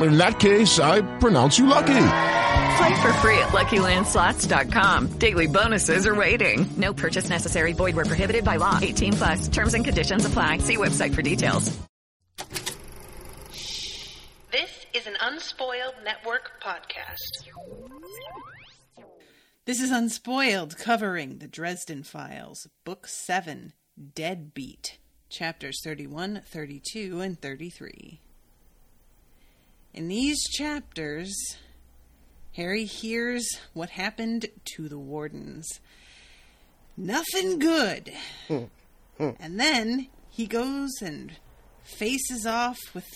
In that case, I pronounce you lucky. Play for free at LuckyLandSlots.com. Daily bonuses are waiting. No purchase necessary. Void where prohibited by law. 18 plus. Terms and conditions apply. See website for details. This is an Unspoiled Network podcast. This is Unspoiled, covering the Dresden Files, Book 7, Deadbeat, chapters 31, 32, and 33. In these chapters, Harry hears what happened to the wardens. Nothing good. Hmm. Hmm. and then he goes and faces off with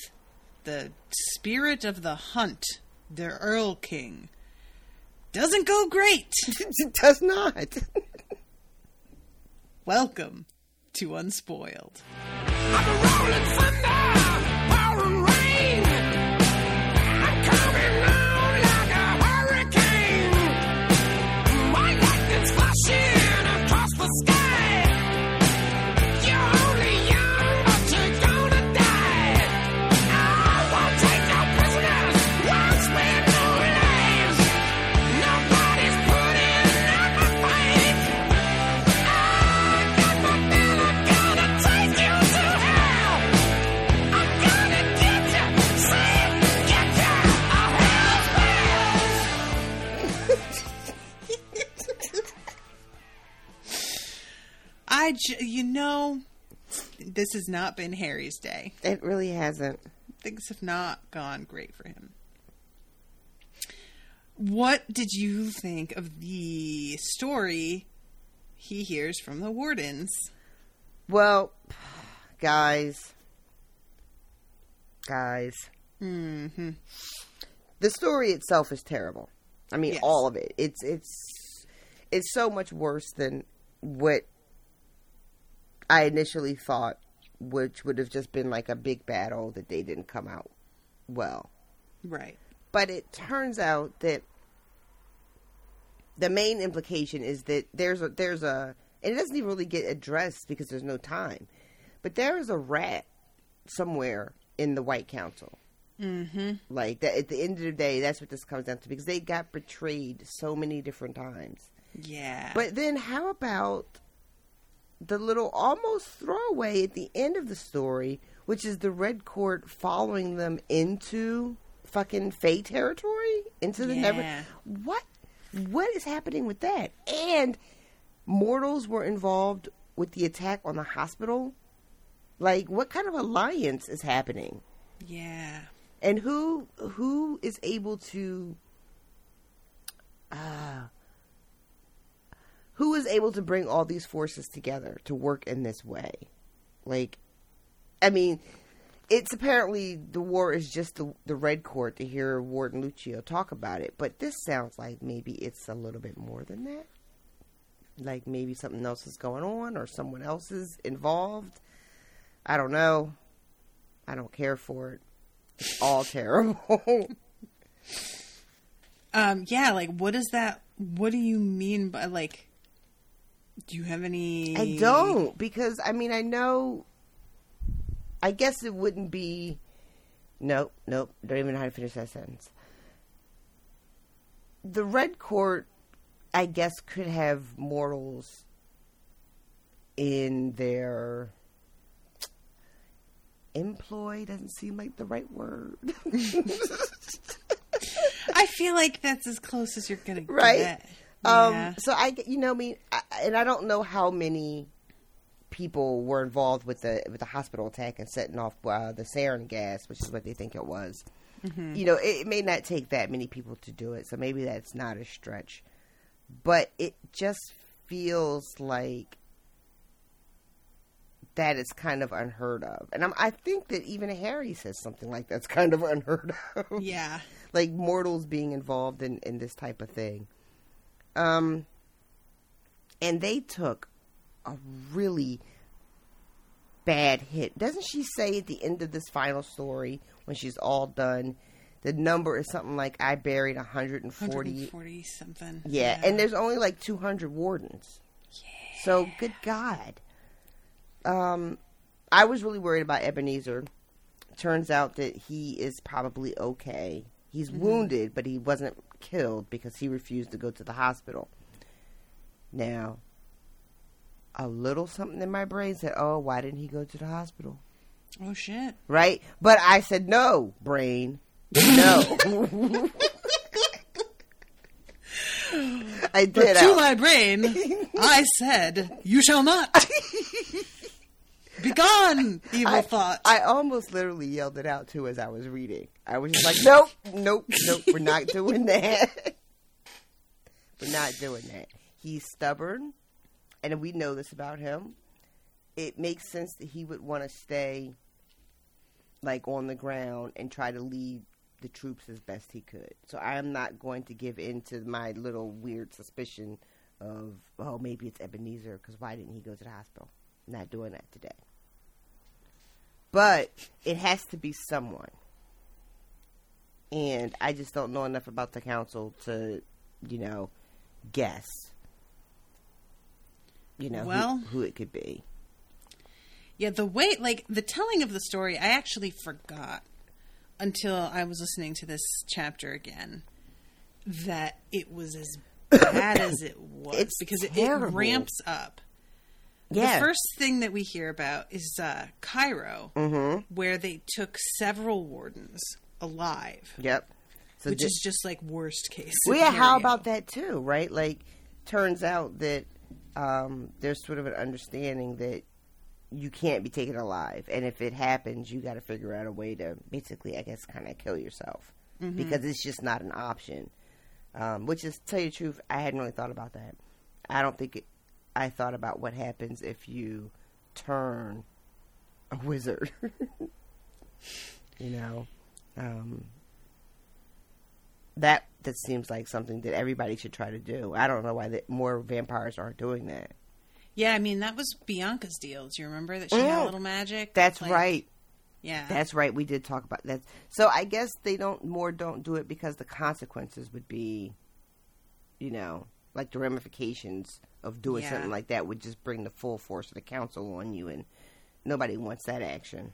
the spirit of the hunt, the Erlking. Doesn't go great. it does not. Welcome to Unspoiled. I, j- you know, this has not been Harry's day. It really hasn't. Things have not gone great for him. What did you think of the story he hears from the wardens? Well, guys, guys, Mm-hmm. the story itself is terrible. I mean, Yes. all of it. It's it's it's so much worse than what I initially thought, which would have just been like a big battle that they didn't come out well. Right. But it turns out that the main implication is that there's a there's a and it doesn't even really get addressed because there's no time. But there is a rat somewhere in the White Council. Mm-hmm. Like that at the end of the day, that's what this comes down to because they got betrayed so many different times. Yeah. But then how about the little almost throwaway at the end of the story, which is the Red Court following them into fucking Fey territory? Into the never what what is happening with that? And mortals were involved with the attack on the hospital. Like what kind of alliance is happening? yeah. and who who is able to uh, who is able to bring all these forces together to work in this way like i mean it's apparently the war is just the, the red court to hear warden luccio talk about it but this sounds like maybe it's a little bit more than that like maybe something else is going on or someone else is involved i don't know i don't care for it it's all terrible Um. Yeah. Like, what is that? What do you mean by like? Do you have any? I don't because I mean I know. I guess it wouldn't be. Nope, nope. Don't even know how to finish that sentence. The Red Court, I guess, could have mortals in their employ. Doesn't seem like the right word, I feel like that's as close as you're gonna right? get. Um, Yeah. So I, you know, I mean, I, and I don't know how many people were involved with the with the hospital attack and setting off uh, the sarin gas, which is what they think it was. You know, it, it may not take that many people to do it, so maybe that's not a stretch. But it just feels like that is kind of unheard of, and I'm, I think that even Harry says something like that's kind of unheard of. Yeah. like mortals being involved in in this type of thing. Um, and they took a really bad hit. Doesn't she say at the end of this final story when she's all done? The number is something like I buried 140. 140 something. Yeah, and there's only like 200 wardens. Yeah. So good God. Um, I was really worried about Ebenezar. Turns out that he is probably okay. He's wounded, but he wasn't killed because he refused to go to the hospital. Now, a little something in my brain said, "Oh, why didn't he go to the hospital?" Oh shit. Right? But I said, "No, brain, no." I did. But to my brain, I said, "You shall not." Begone, evil I, thought. I almost literally yelled it out too as I was reading. I was just like, nope, nope, nope, we're not doing that. we're not doing that. He's stubborn, and we know this about him. It makes sense that he would want to stay like on the ground and try to lead the troops as best he could. So I am not going to give in to my little weird suspicion of, oh, maybe it's Ebenezar because why didn't he go to the hospital? Not doing that today. But it has to be someone. And I just don't know enough about the council to, you know, guess. You know, who- Well- who, it could be. Yeah, the way, like, the telling of the story, I actually forgot until I was listening to this chapter again that it was as bad as it was It's because it, it ramps up. Yeah. The first thing that we hear about is uh, Cairo, Mm-hmm. where they took several wardens alive, Yep. So which thi- is just like worst case. Well, yeah, how about that too, right? Like, turns out that um, there's sort of an understanding that you can't be taken alive, and if it happens, you got to figure out a way to basically, I guess, kind of kill yourself because it's just not an option. Um, which is, to tell you the truth, I hadn't really thought about that. I don't think it. I thought about what happens if you turn a wizard. you know, um, that that seems like something that everybody should try to do. I don't know why that more vampires aren't doing that. Yeah, I mean that was Bianca's deal. Do you remember that she had Mm. a little magic? That's Like, right. Yeah, That's right. We did talk about that. So I guess they don't more don't do it because the consequences would be, you know, like the ramifications of doing Yeah. something like that would just bring the full force of the council on you, and nobody wants that action.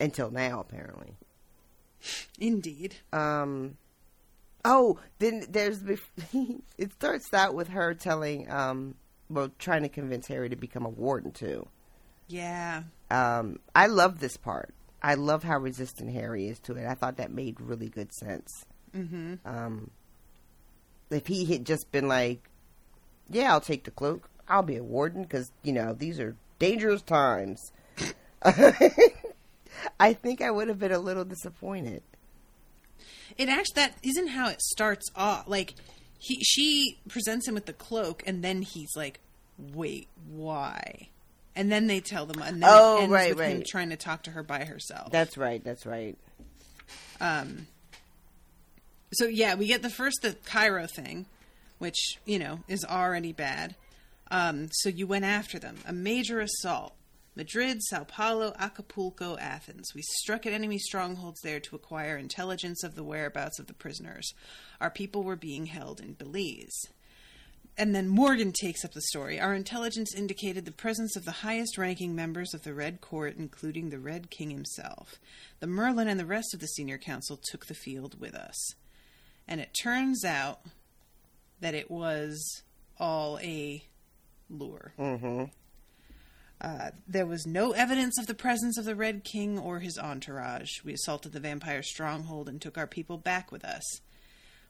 Until now, apparently. indeed. Um. Oh, then there's it starts out with her telling, um, well, trying to convince Harry to become a warden too. Yeah, Um, I love this part. I love how resistant Harry is to it. I thought that made really good sense. Mm-hmm. Um, if he had just been like, "Yeah, I'll take the cloak. I'll be a warden," because you know these are dangerous times. I think I would have been a little disappointed. it actually that isn't how it starts off. Like he, she presents him with the cloak, and then he's like, "Wait, why?" And then they tell them, and then Oh, it ends right, with him right. trying to talk to her by herself. That's right. That's right. Um, so yeah, we get the first the Cairo thing, which you know is already bad. Um, so you went after them, a major assault. Madrid, Sao Paulo, Acapulco, Athens. We struck at enemy strongholds there to acquire intelligence of the whereabouts of the prisoners. Our people were being held in Belize. And then Morgan takes up the story. Our intelligence indicated the presence of the highest ranking members of the Red Court, including the Red King himself. The Merlin and the rest of the senior council took the field with us. And it turns out that it was all a lure. Mm-hmm. Uh, there was no evidence of the presence of the Red King or his entourage. We assaulted the vampire stronghold and took our people back with us.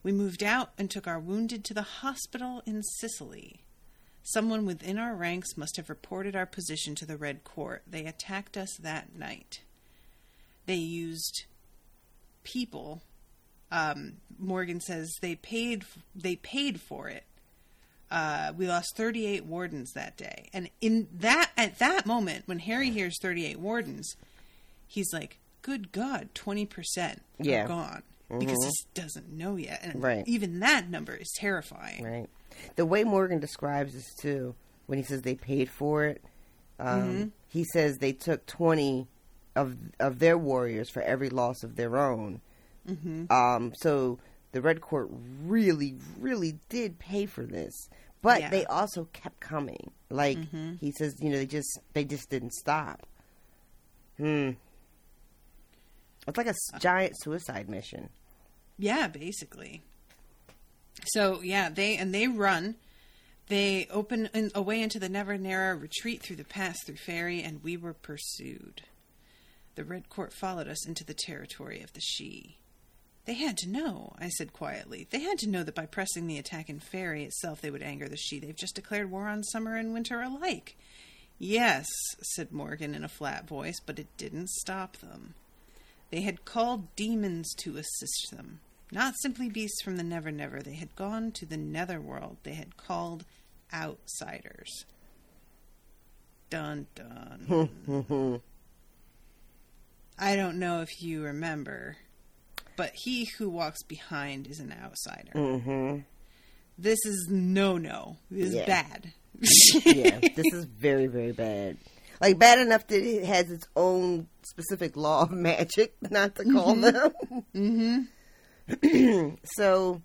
We moved out and took our wounded to the hospital in Sicily. Someone within our ranks must have reported our position to the Red Court. They attacked us that night. They used people. Um, Morgan says they paid. They paid for it. Uh, we lost 38 wardens that day, and in that at that moment when Harry hears 38 wardens, he's like, "Good God, 20 percent Yeah. are gone." Because Mhm. he doesn't know yet, and Right. even that number is terrifying. Right. The way Morgan describes this too, when he says they paid for it, um, Mhm. he says they took twenty of of their warriors for every loss of their own. Mhm. Um, so the Red Court really, really did pay for this, but Yeah. they also kept coming. Like Mhm. he says, you know, they just they just didn't stop. Hmm. It's like a s- giant suicide mission. Yeah, basically. So yeah, they and they run. They open in, way into the Never Narrow, retreat through the pass through Faerie, and we were pursued. The Red Court followed us into the territory of the Sidhe. They had to know, I said quietly. They had to know that by pressing the attack in Faerie itself, they would anger the Sidhe. They've just declared war on summer and winter alike. Yes, said Morgan in a flat voice, but it didn't stop them. They had called demons to assist them, not simply beasts from the Never Never. They had gone to the Netherworld. They had called outsiders. Dun dun. I don't know if you remember, but he who walks behind is an outsider. Mm-hmm. This is no no. This is bad. yeah, this is very, very bad. Like bad enough that it has its own specific law of magic not to call them. Mm-hmm. so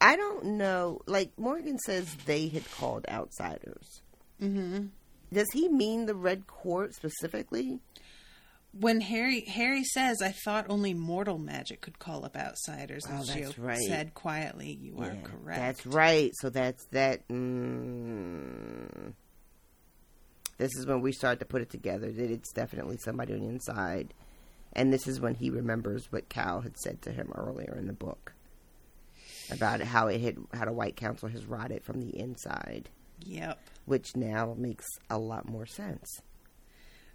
I don't know. Like Morgan says, they had called outsiders. Mm-hmm. Does he mean the Red Court specifically? When Harry Harry says, "I thought only mortal magic could call up outsiders," Oh, as Gio right. said quietly, "You are correct." That's right. So that's that. Mm, this is when we start to put it together that it's definitely somebody on the inside, and this is when he remembers what Cowl had said to him earlier in the book about how it had how the White Council has rotted from the inside, Yep. which now makes a lot more sense.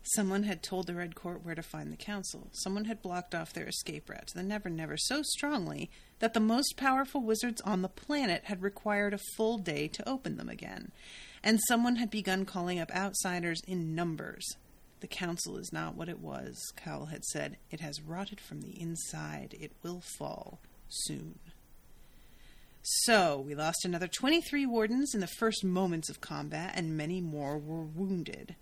Someone had told the Red Court where to find the council. Someone had blocked off their escape route to the Never Never so strongly that the most powerful wizards on the planet had required a full day to open them again. And someone had begun calling up outsiders in numbers. The council is not what it was, Cowl had said. It has rotted from the inside. It will fall soon. So, we lost another 23 wardens in the first moments of combat, and many more were wounded.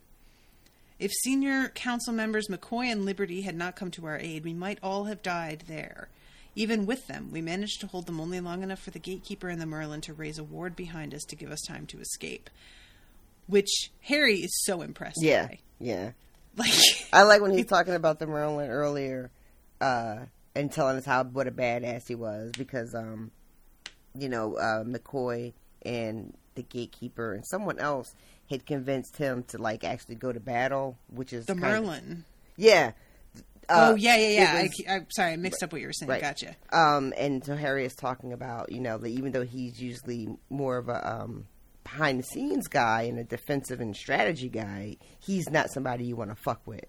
If senior council members McCoy and Liberty had not come to our aid, we might all have died there. Even with them, we managed to hold them only long enough for the gatekeeper and the Merlin to raise a ward behind us to give us time to escape. Which Harry is so impressed Yeah, by. yeah. Like I like when he's talking about the Merlin earlier, uh, and telling us how what a badass he was because, um, you know, uh, McCoy and the gatekeeper and someone else had convinced him to like actually go to battle, which is the kind of- Merlin. yeah. Uh, oh yeah, yeah, yeah. was- I, am sorry, I mixed up what you were saying. Right. Gotcha. Um, and so Harry is talking about, you know, that even though he's usually more of a um, behind the scenes guy and a defensive and strategy guy, he's not somebody you want to fuck with,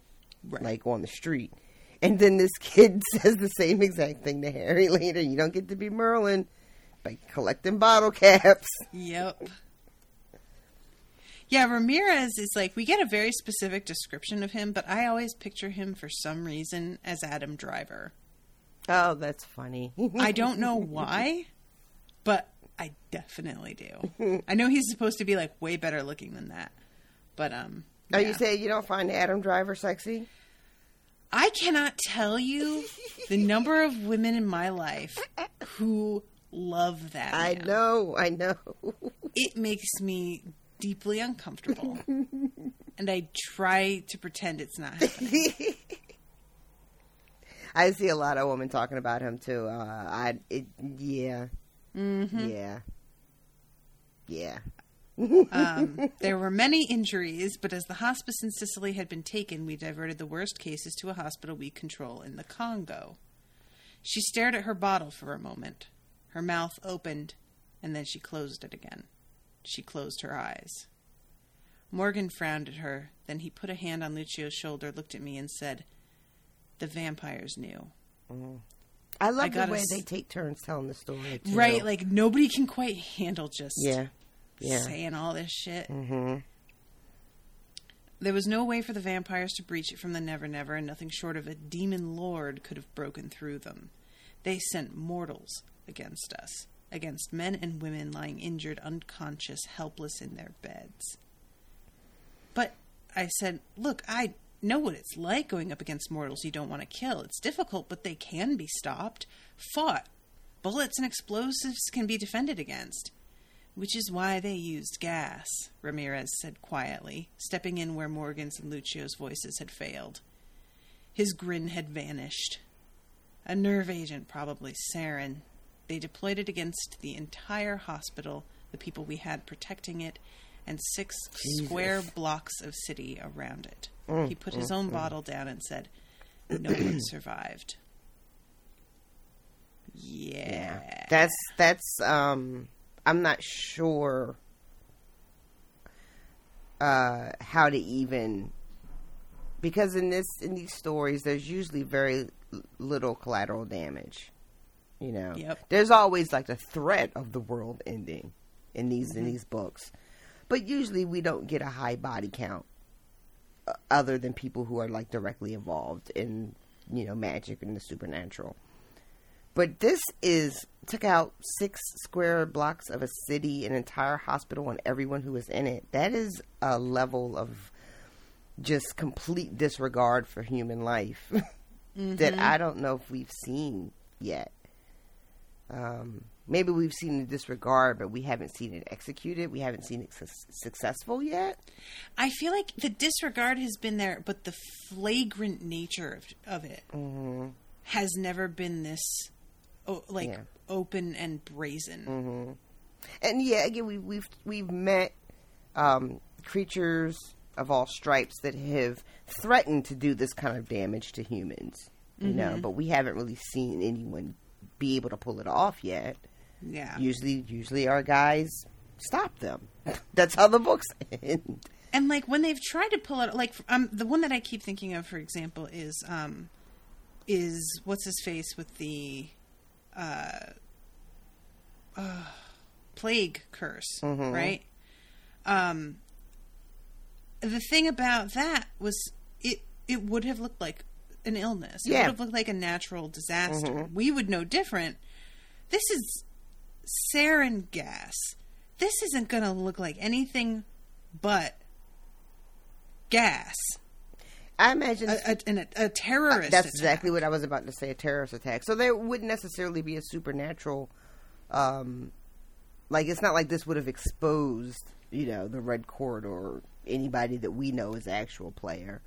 Right. like on the street. And then this kid says the same exact thing to Harry later. You don't get to be Merlin by collecting bottle caps. Yep. Yeah, Ramirez is like we get a very specific description of him, but I always picture him for some reason as Adam Driver. Oh, that's funny. I don't know why, but I definitely do. I know he's supposed to be like way better looking than that. But um Are yeah. you saying you don't find Adam Driver sexy? I cannot tell you the number of women in my life who love that. I man. know, I know. It makes me deeply uncomfortable. and I try to pretend it's not happening. I see a lot of women talking about him too. Uh, I, it, yeah, Mm-hmm. yeah, yeah. Um, there were many injuries, but as the hospice in Sicily had been taken, we diverted the worst cases to a hospital we control in the Congo. She stared at her bottle for a moment. Her mouth opened, and then she closed it again. She closed her eyes. Morgan frowned at her. Then he put a hand on Luccio's shoulder, looked at me, and said, The vampires knew. I love I the way s- they take turns telling the story. too. Right? Like, nobody can quite handle just yeah, yeah. saying all this shit. Mm-hmm. There was no way for the vampires to breach it from the Never Never, and nothing short of a demon lord could have broken through them. They sent mortals against us, against men and women lying injured, unconscious, helpless in their beds. But I said, Look, I know what it's like going up against mortals you don't want to kill. It's difficult, but they can be stopped, fought. Bullets and explosives can be defended against. Which is why they used gas, Ramirez said quietly, stepping in where Morgan's and Luccio's voices had failed. His grin had vanished. A nerve agent, probably sarin. They deployed it against the entire hospital, the people we had protecting it, and six square blocks of city around it. he put his own bottle down and said, No one survived. Yeah. That's that's um I'm not sure uh how to even because in this in these stories there's usually very little collateral damage. You know. Yep. There's always like the threat of the world ending in these Mm-hmm. in these books. But usually we don't get a high body count uh, other than people who are like directly involved in you know magic and the supernatural. But this is took out six square blocks of a city, an entire hospital, and everyone who was in it. That is a level of just complete disregard for human life that I don't know if we've seen yet. Um, maybe we've seen the disregard, but we haven't seen it executed. We haven't seen it su- successful yet. I feel like the disregard has been there, but the flagrant nature of, of it has never been this, oh, like Yeah. open and brazen. and yeah, again, we, we've we've met um, creatures of all stripes that have threatened to do this kind of damage to humans, you know, but we haven't really seen anyone be able to pull it off yet. Yeah, Usually, usually our guys stop them. That's how the books end. and like when they've tried to pull it, like um, the one that I keep thinking of, for example, is um, is what's his face with the uh, uh plague curse, right? Um, the thing about that was it it would have looked like an illness. It Yeah. would have looked like a natural disaster. We would know different. This is sarin gas. This isn't going to look like anything but gas. I imagine A, a, a, a terrorist. that's attack. exactly what I was about to say—a terrorist attack. So there wouldn't necessarily be a supernatural, um, like it's not like this would have exposed, you know, the Red Court or anybody that we know as actual player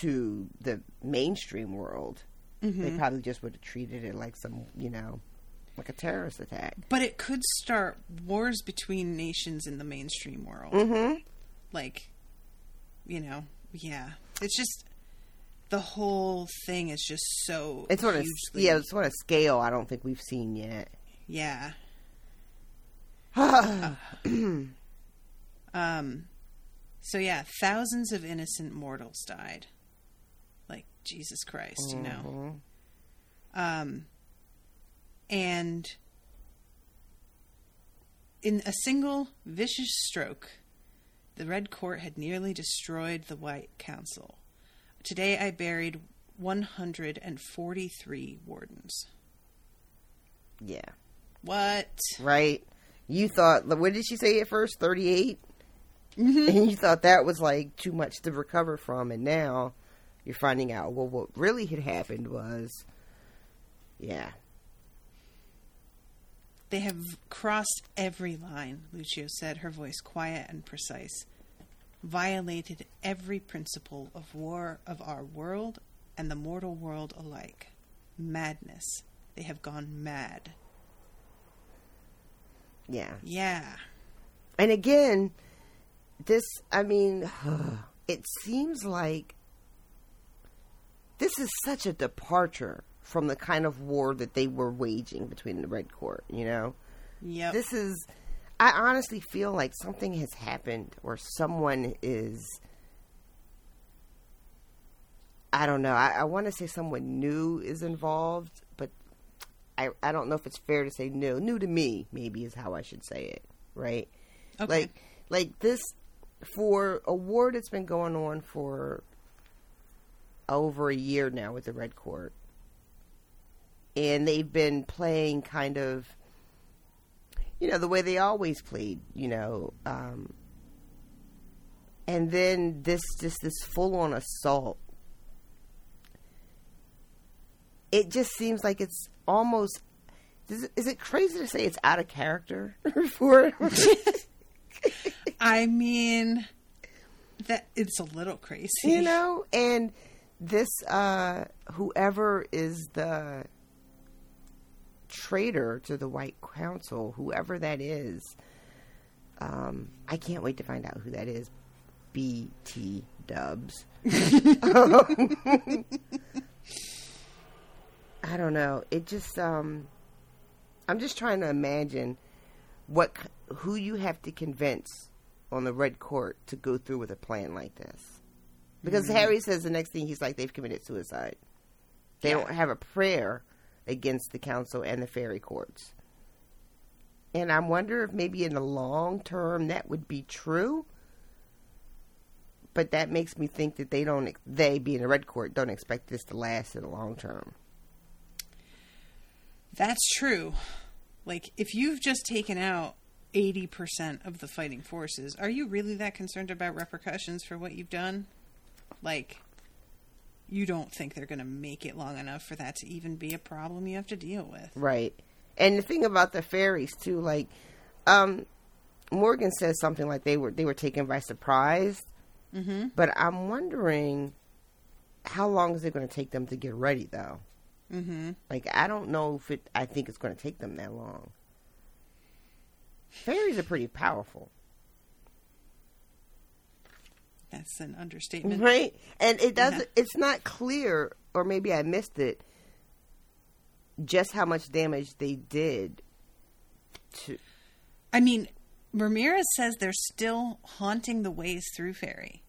to the mainstream world. They probably just would have treated it like some, you know, like a terrorist attack. But it could start wars between nations in the mainstream world. Mm-hmm. Like, you know, yeah. It's just the whole thing is just so. It's on a hugely, yeah, it's on a scale I don't think we've seen yet. yeah. um. So yeah, thousands of innocent mortals died. Jesus Christ, you know. Um. And in a single vicious stroke, the Red Court had nearly destroyed the White Council. Today I buried 143 wardens. Yeah. What? right? You thought, what did she say at first? 38? And you thought that was like too much to recover from, and now you're finding out, well, what really had happened was, yeah. They have crossed every line, Luccio said, her voice quiet and precise. Violated every principle of war of our world and the mortal world alike. Madness. They have gone mad. Yeah. Yeah. And again, this, I mean, it seems like this is such a departure from the kind of war that they were waging between the Red Court, you know? Yep. This is. I I honestly feel like something has happened or someone is. I don't know. I, I want to say someone new is involved, but I I don't know if it's fair to say new. New to me, maybe is how I should say it. Right? Okay. Like like this for a war that's been going on for over a year now with the Red Court, and they've been playing kind of you know, the way they always played, you know. Um, and then this just this full on assault. It just seems like it's almost. Is it, is it crazy to say it's out of character for? it? I mean, that it's a little crazy. you know, and this uh whoever is the traitor to the White Council, whoever that is. Um, I can't wait to find out who that is. BT Dubs. I don't know. It just um, I'm just trying to imagine what who you have to convince on the red court to go through with a plan like this. Because mm-hmm. Harry says the next thing he's like they've committed suicide. They don't have a prayer against the council and the fairy courts. And I wonder if maybe in the long term that would be true. But that makes me think that they don't, they being the red court, don't expect this to last in the long term. That's true. Like, if you've just taken out 80% of the fighting forces, are you really that concerned about repercussions for what you've done? Like, you don't think they're going to make it long enough for that to even be a problem you have to deal with. Right. And the thing about the fairies too, like, um, Morgan says something like they were they were taken by surprise. Mm-hmm. But I'm wondering how long is it going to take them to get ready, though? Mm-hmm. Like, I don't know if it. I think it's going to take them that long. Fairies are pretty powerful, That's an understatement. right? And it doesn't. Yeah. It's not clear, or maybe I missed it. Just how much damage they did to. I mean, Ramirez says they're still haunting the ways through Fairy.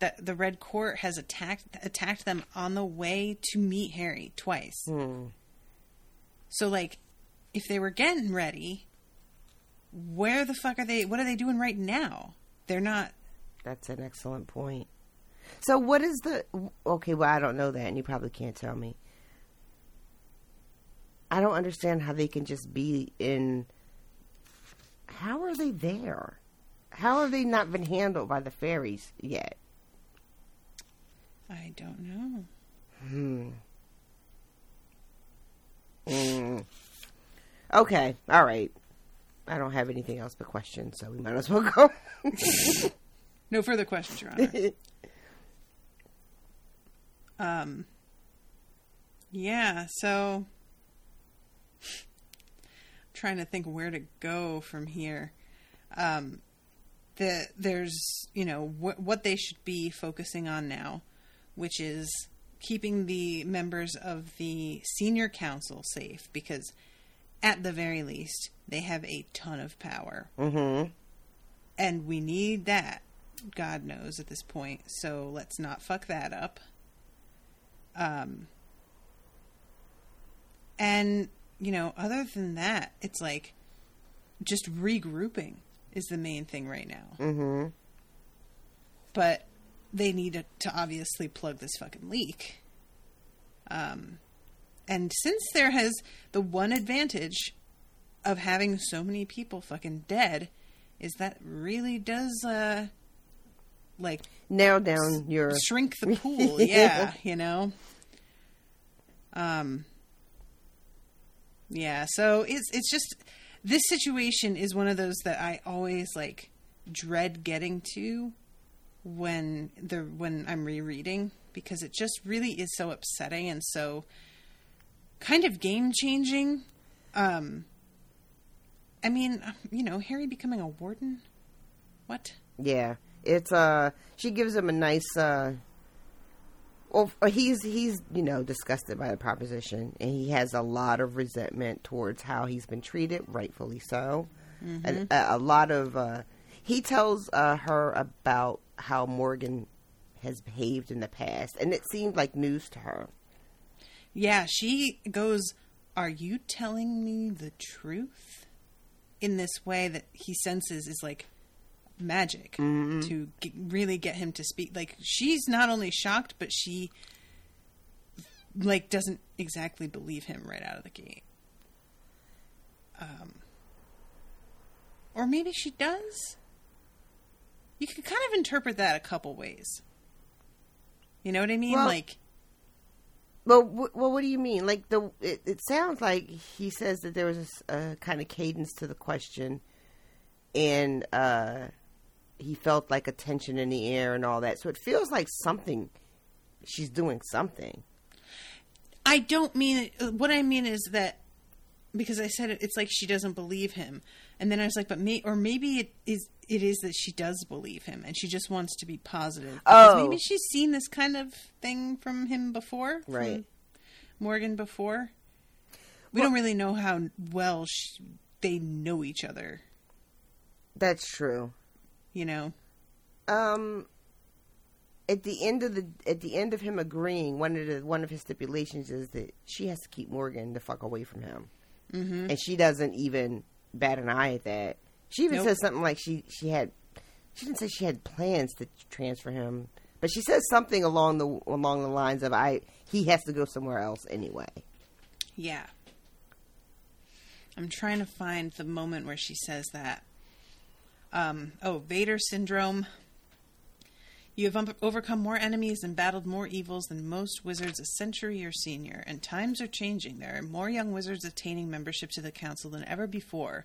That the Red Court has attacked attacked them on the way to meet Harry twice. Hmm. So, like, if they were getting ready, where the fuck are they? What are they doing right now? They're not. That's an excellent point. So, what is the? Okay, well, I don't know that, and you probably can't tell me. I don't understand how they can just be in. How are they there? How have they not been handled by the fairies yet? I don't know. Hmm. Mm. Okay, all right. I don't have anything else but questions, so we might as well go. No further questions, Your Honor. um. Yeah. So. trying to think where to go from here. Um, the there's you know wh- what they should be focusing on now, which is keeping the members of the senior council safe because at the very least they have a ton of power mm-hmm. and we need that god knows at this point so let's not fuck that up. Um and you know other than that it's like just regrouping is the main thing right now. Mm-hmm. but they need to, to obviously plug this fucking leak. Um and since there has the one advantage of having so many people fucking dead is that really does uh like Narrow down your. shrink the pool. Yeah you know? Um yeah so it's it's just this situation is one of those that i always like dread getting to when the when i'm rereading because it just really is so upsetting and so kind of game changing um i mean you know harry becoming a warden? What? Yeah, it's uh. She gives him a nice uh. Well, he's he's you know disgusted by the proposition, and he has a lot of resentment towards how he's been treated, rightfully so. a, a, a lot of. Uh, he tells uh, her about how Morgan has behaved in the past, and it seemed like news to her. Yeah, she goes, Are you telling me the truth? In this way that he senses is like magic to g really get him to speak. Like, she's not only shocked, but she, like, doesn't exactly believe him right out of the gate. Um, or maybe she does. You could kind of interpret that a couple ways. You know what I mean? Well- like, Well, wh- well, what do you mean? Like the it, it sounds like he says that there was a kind of cadence to the question, and uh, he felt like a tension in the air and all that. So it feels like something. She's doing something. I don't mean. What I mean is that because I said it, it's like she doesn't believe him, and then I was like, but may or maybe it is. It is that she does believe him, and she just wants to be positive. Oh. maybe she's seen this kind of thing from him before, Right. Morgan before. We don't really know how well sh they know each other. That's true. You know, Um, at the end of the at the end of him agreeing, one of the one of his stipulations is that she has to keep Morgan the fuck away from him, mm-hmm. and she doesn't even bat an eye at that. She even Nope. says something like she she had she didn't say she had plans to transfer him, but she says something along the along the lines of I he has to go somewhere else anyway. Yeah. I'm trying to find the moment where she says that. Um, oh, Vader syndrome. You have um- overcome more enemies and battled more evils than most wizards a century or senior, and times are changing. There are more young wizards attaining membership to the council than ever before,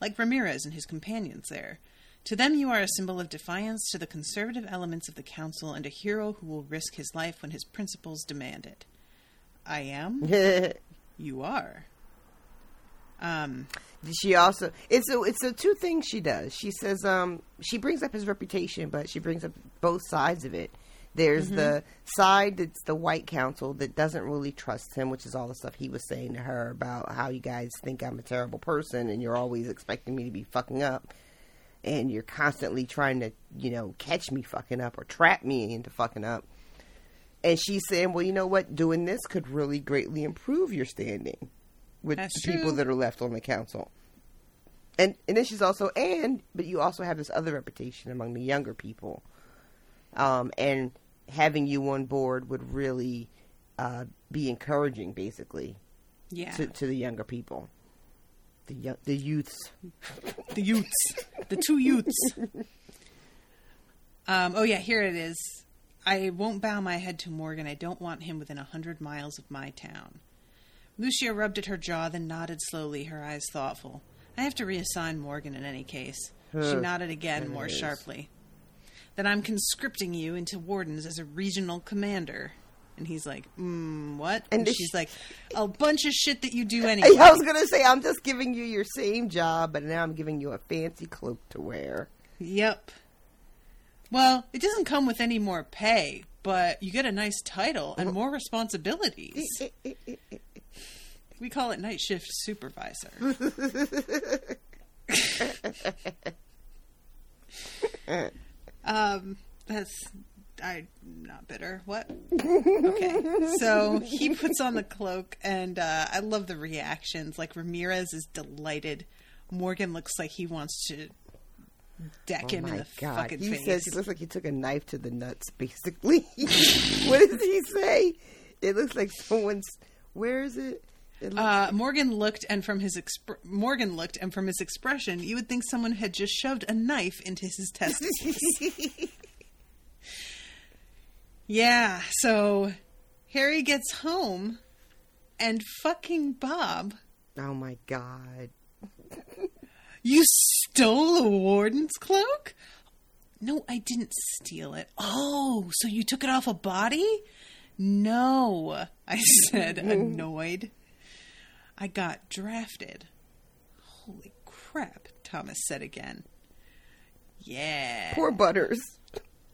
like Ramirez and his companions there. To them, you are a symbol of defiance to the conservative elements of the council and a hero who will risk his life when his principles demand it. I am? You are. Um, she also it's a, it's the two things she does. She says um she brings up his reputation, but she brings up both sides of it. There's the side that's the white council that doesn't really trust him, which is all the stuff he was saying to her about how you guys think I'm a terrible person and you're always expecting me to be fucking up and you're constantly trying to, you know, catch me fucking up or trap me into fucking up. And she's saying, well, you know what? Doing this could really greatly improve your standing with That's the people true. that are left on the council. And and then she's also and but you also have this other reputation among the younger people. Um, and having you on board would really uh, be encouraging, basically, yeah. to, to the younger people, the young, the youths. The Utes. the two youths. Um, oh, yeah, here it is. I won't bow my head to Morgan. I don't want him within a hundred miles of my town. Luccio rubbed at her jaw, then nodded slowly, her eyes thoughtful. I have to reassign Morgan in any case. She nodded again, more sharply. That I'm conscripting you into Wardens as a regional commander. And he's like, mm, what? And And, she's like, a bunch of shit that you do anyway. I was gonna say I'm just giving you your same job, but now I'm giving you a fancy cloak to wear. Yep. Well, it doesn't come with any more pay, but you get a nice title and more responsibilities. We call it night shift supervisor. um, that's I'm not bitter. What? Okay, so he puts on the cloak, and uh, I love the reactions. Like Ramirez is delighted. Morgan looks like he wants to deck him oh in the god! fucking He face. says he looks like he took a knife to the nuts. Basically, what does he say? It looks like someone's. Where is it? Uh, Morgan looked, and from his expr- Morgan looked, and from his expression, you would think someone had just shoved a knife into his testicles. yeah. So Harry gets home, and fucking Bob, oh my god! you stole a warden's cloak. No, I didn't steal it. Oh, so you took it off a body? No, I said, annoyed. I got drafted. Holy crap, Thomas said again. Yeah. Poor Butters.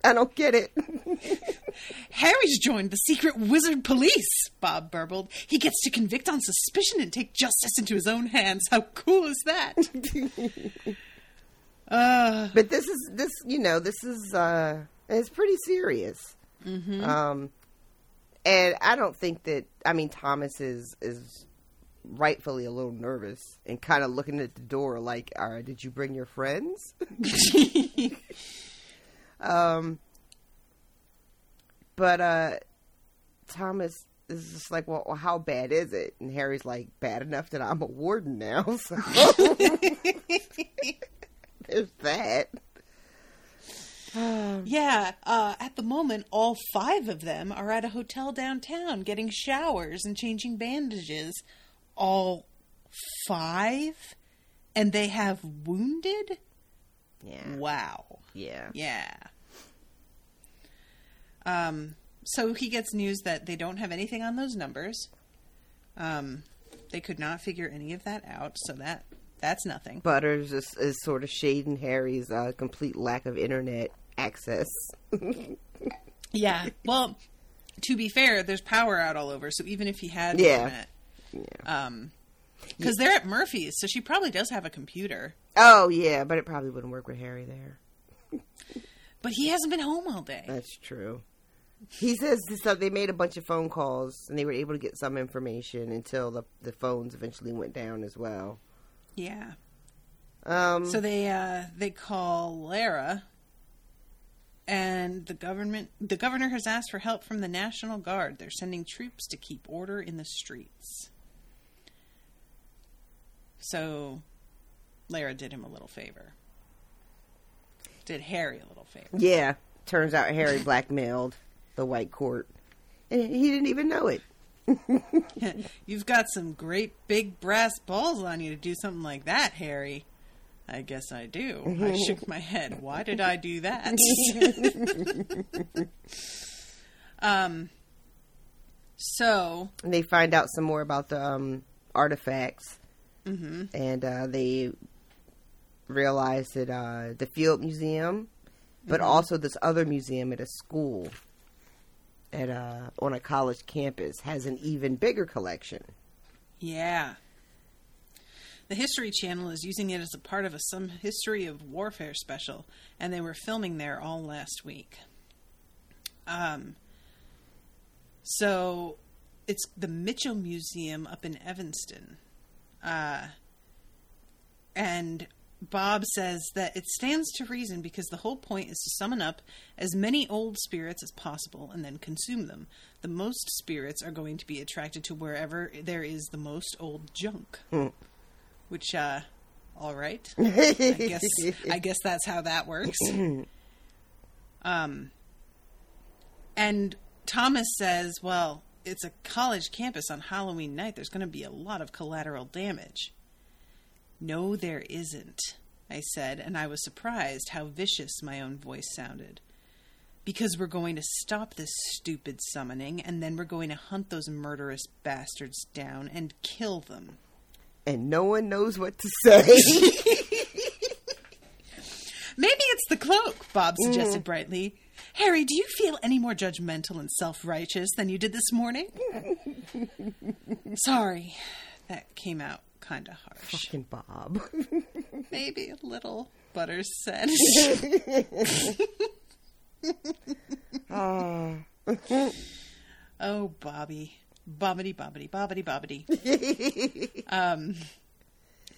I don't get it. Harry's joined the secret wizard police, Bob burbled. He gets to convict on suspicion and take justice into his own hands. How cool is that? uh, but this is this, you know, this is uh it's pretty serious. mhm. Um and I don't think that I mean Thomas is is rightfully a little nervous and kind of looking at the door like, "All right, did you bring your friends?" um but uh Thomas is just like, well, how bad is it? And Harry's like, bad enough that I'm a warden now. So there's that. yeah, uh, at the moment, all five of them are at a hotel downtown getting showers and changing bandages. All five? And they have wounded? Yeah. Wow. Yeah. Yeah. Um, so he gets news that they don't have anything on those numbers. Um, they could not figure any of that out, so that that's nothing. Butters is, is sort of shading Harry's uh, complete lack of internet access. Yeah. Well, to be fair, there's power out all over, so even if he had Yeah. internet, um, because they're at Murphy's, so she probably does have a computer, oh yeah, but it probably wouldn't work with Harry there. but he hasn't been home all day. That's true. He says so they made a bunch of phone calls and they were able to get some information until the the phones eventually went down as well. Yeah. Um, So they uh, they call Lara, and the government the governor has asked for help from the National Guard. They're sending troops to keep order in the streets. So, Lara did him a little favor. Did Harry a little favor. yeah, turns out Harry blackmailed the White Court, and he didn't even know it. You've got some great big brass balls on you to do something like that, Harry. I guess I do. I shook my head. Why did I do that? um. So And they find out some more about the um, artifacts, hmm and uh, they realized that uh, the Field Museum, but Mhm. also this other museum at a school, at a, on a college campus, has an even bigger collection. Yeah. The History Channel is using it as a part of a Some History of Warfare special, and they were filming there all last week. Um, so it's the Mitchell Museum up in Evanston. Uh, and Bob says that it stands to reason because the whole point is to summon up as many old spirits as possible and then consume them. The most spirits are going to be attracted to wherever there is the most old junk. Which, uh, all right. I guess I guess that's how that works. Um, and Thomas says, "Well, it's a college campus on Halloween night. There's going to be a lot of collateral damage." No, there isn't, I said, and I was surprised how vicious my own voice sounded. Because we're going to stop this stupid summoning, and then we're going to hunt those murderous bastards down and kill them. And no one knows what to say. Maybe it's the cloak, Bob suggested Mm. brightly. Harry, do you feel any more judgmental and self righteous than you did this morning? Sorry, that came out kind of harsh. Fucking Bob. Maybe a little, Butters said. oh. oh, Bobby. Bobbity, bobbity, bobbity, bobbity. um,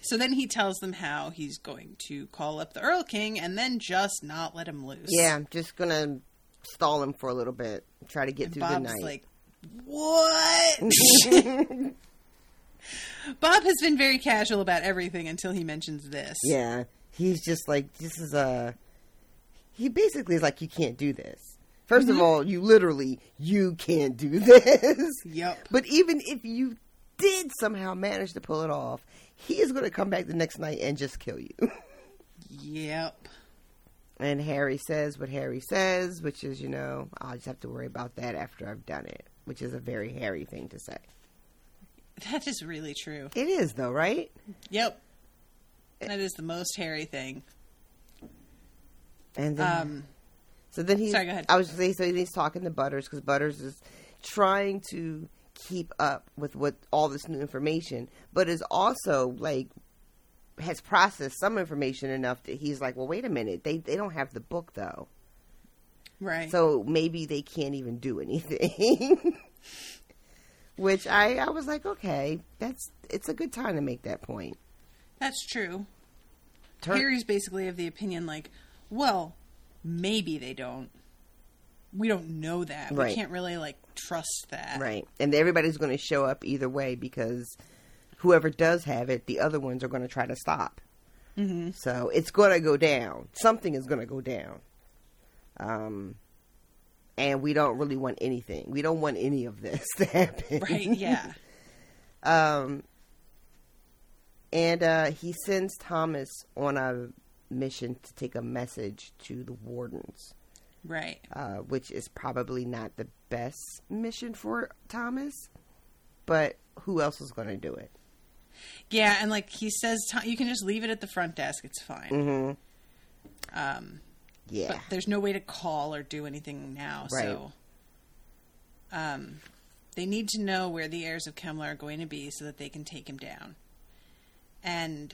so then he tells them how he's going to call up the Erlking and then just not let him loose. yeah, I'm just gonna stall him for a little bit. Try to get And through Bob's the night. like, what? Bob has been very casual about everything until he mentions this. yeah, he's just like, this is a. He basically is like, you can't do this. 1st Mhm. of all, you literally you can't do this. Yep. But even if you did somehow manage to pull it off, he is going to come back the next night and just kill you. Yep. And Harry says what Harry says, which is, you know, I'll just have to worry about that after I've done it, which is a very Harry thing to say. That is really true. It is, though, right? Yep. That is the most hairy thing. And then, Um, So then he's. Sorry, go ahead. I was going to say, so he's talking to Butters because Butters is trying to keep up with what all this new information, but is also like has processed some information enough that he's like, well, wait a minute, they they don't have the book though, Right. so maybe they can't even do anything. Which I I was like, okay, that's it's a good time to make that point. That's true. Turn- Harry's basically of the opinion like, well, maybe they don't. We don't know that. Right. We can't really like trust that. Right. And everybody's going to show up either way because whoever does have it, the other ones are going to try to stop. Mm-hmm. So it's going to go down. Something is going to go down. Um, and we don't really want anything. We don't want any of this to happen. Right, yeah. Um, and uh, he sends Thomas on a mission to take a message to the wardens Right. uh, which is probably not the best mission for Thomas, but who else is going to do it? Yeah, and like he says you can just leave it at the front desk, it's fine. Mm-hmm. Um Yeah, but there's no way to call or do anything now, Right. so um they need to know where the heirs of Kemmler are going to be so that they can take him down. And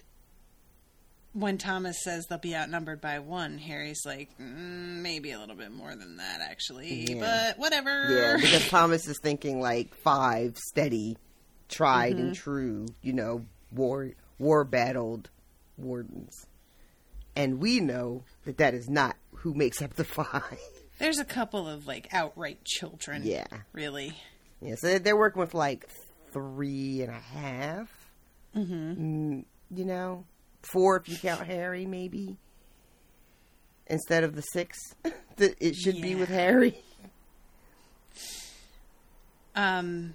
when Thomas says they'll be outnumbered by one, Harry's like, mm, maybe a little bit more than that, actually, Yeah. but whatever. yeah, because Thomas is thinking like five steady, tried and true, you know, war war battled wardens, and we know that that is not who makes up the five. There's a couple of like outright children. Yeah. Really. Yeah, so they're working with like three and a half. Mm-hmm. You know, four if you count Harry, maybe. Instead of the six that it should be with Harry. Um,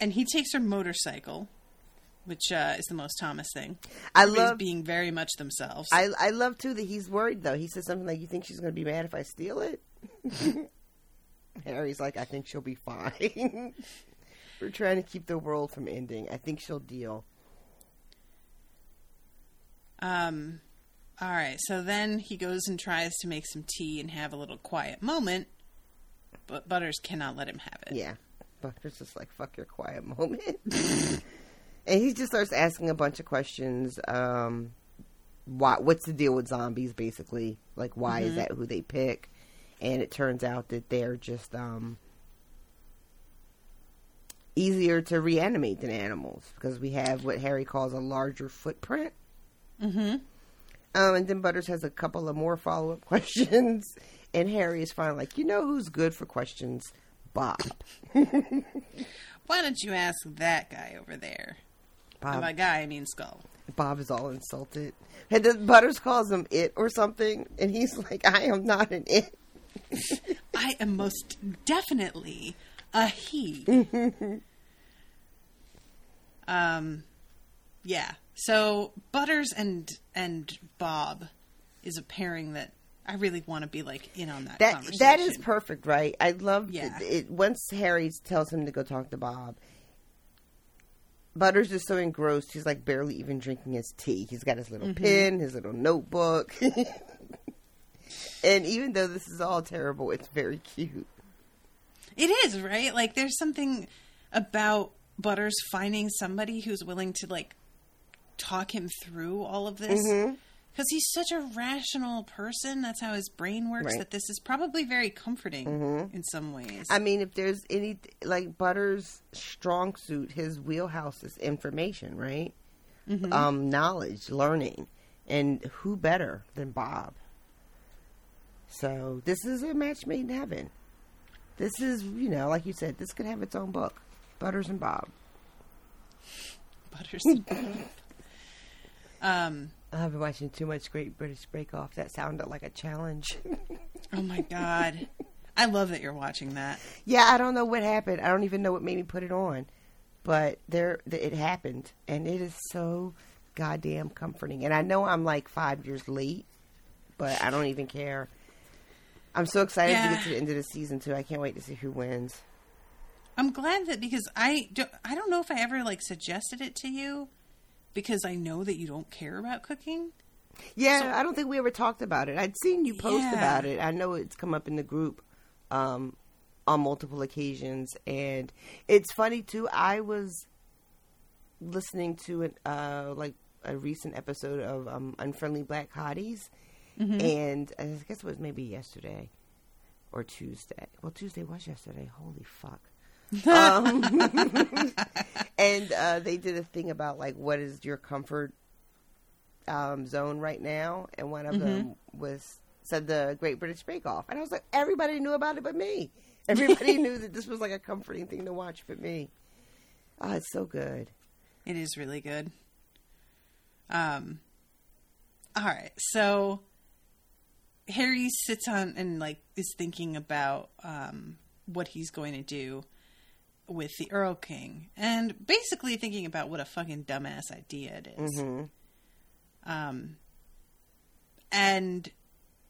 and he takes her motorcycle, which uh, is the most Thomas thing. I Everybody's love. being very much themselves. I I love too that he's worried though. He says something like, "You think she's going to be mad if I steal it?" Harry's like, "I think she'll be fine." We're trying to keep the world from ending. I think she'll deal. Um, all right. So then he goes and tries to make some tea and have a little quiet moment, but Butters cannot let him have it. Yeah. Butters is like, fuck your quiet moment. and he just starts asking a bunch of questions. Um, why, what's the deal with zombies, basically? Like, why is that who they pick? And it turns out that they're just um, easier to reanimate than animals because we have what Harry calls a larger footprint. Mm-hmm. Um, and then Butters has a couple of more follow up questions. And Harry is finally like, you know who's good for questions? Bob. Why don't you ask that guy over there? And Bob. by guy, I mean Skull. Bob is all insulted. And then Butters calls him it or something, and he's like, I am not an it. I am most definitely a he. um, yeah. So Butters and and Bob is a pairing that I really want to be like in on that. That conversation. that is perfect, right? I love Yeah. it, it. Once Harry tells him to go talk to Bob, Butters is so engrossed he's like barely even drinking his tea. He's got his little Mm-hmm. pen, his little notebook, and even though this is all terrible, it's very cute. It is right. Like there's something about Butters finding somebody who's willing to like talk him through all of this. Mm-hmm. Because he's such a rational person. That's how his brain works. Right. That this is probably very comforting in some ways. I mean, if there's any like Butters' strong suit, his wheelhouse is information, right? Um, knowledge, learning, and who better than Bob? So this is a match made in heaven. This is, you know, like you said, this could have its own book, Butters and Bob. Butters. Um. I've been watching too much Great British Bake Off. That sounded like a challenge. Oh my god. I love that you're watching that. yeah, I don't know what happened. I don't even know what made me put it on, but there, it happened, and it is so goddamn comforting. And I know I'm like five years late, but I don't even care. I'm so excited to get to the end of the season too. I can't wait to see who wins. I'm glad that because I don't, I don't know if I ever like suggested it to you because I know that you don't care about cooking. Yeah, I don't think we ever talked about it. I'd seen you post Yeah. about it. I know it's come up in the group um, on multiple occasions, and it's funny too. I was listening to an uh, like a recent episode of um, Unfriendly Black Hotties, and I guess it was maybe yesterday or Tuesday. Well, Tuesday was yesterday. Holy fuck. Um, and uh, they did a thing about like what is your comfort um, zone right now, and one of them was said the Great British Bake Off, and I was like, everybody knew about it but me. Everybody knew that this was like a comforting thing to watch but me. Oh, it's so good. It is really good. Um all right. So Harry sits on and like is thinking about um what he's going to do with the Erlking and basically thinking about what a fucking dumbass idea it is. Um and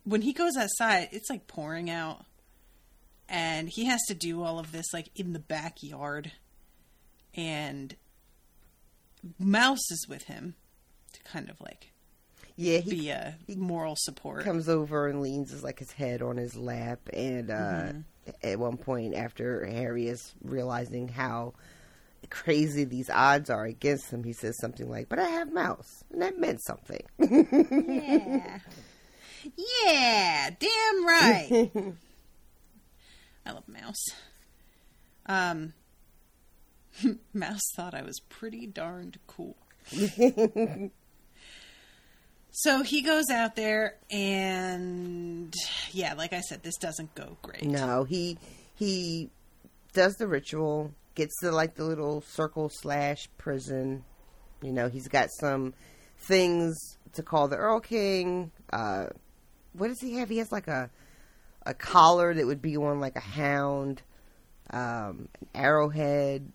when he goes outside, it's like pouring out and he has to do all of this like in the backyard and Mouse is with him to kind of like Yeah, he be a moral support. comes over and leans his like his head on his lap, and uh, Mm-hmm. At one point, after Harry is realizing how crazy these odds are against him, he says something like, "But I have Mouse, and that meant something." Yeah. Yeah, damn right. I love Mouse. Um Mouse thought I was pretty darned cool. so he goes out there and yeah, like I said, this doesn't go great. No, he he does the ritual, gets to like the little circle slash prison. You know, he's got some things to call the Erlking. Uh, what does he have? He has like a a collar that would be on like a hound, um, an arrowhead,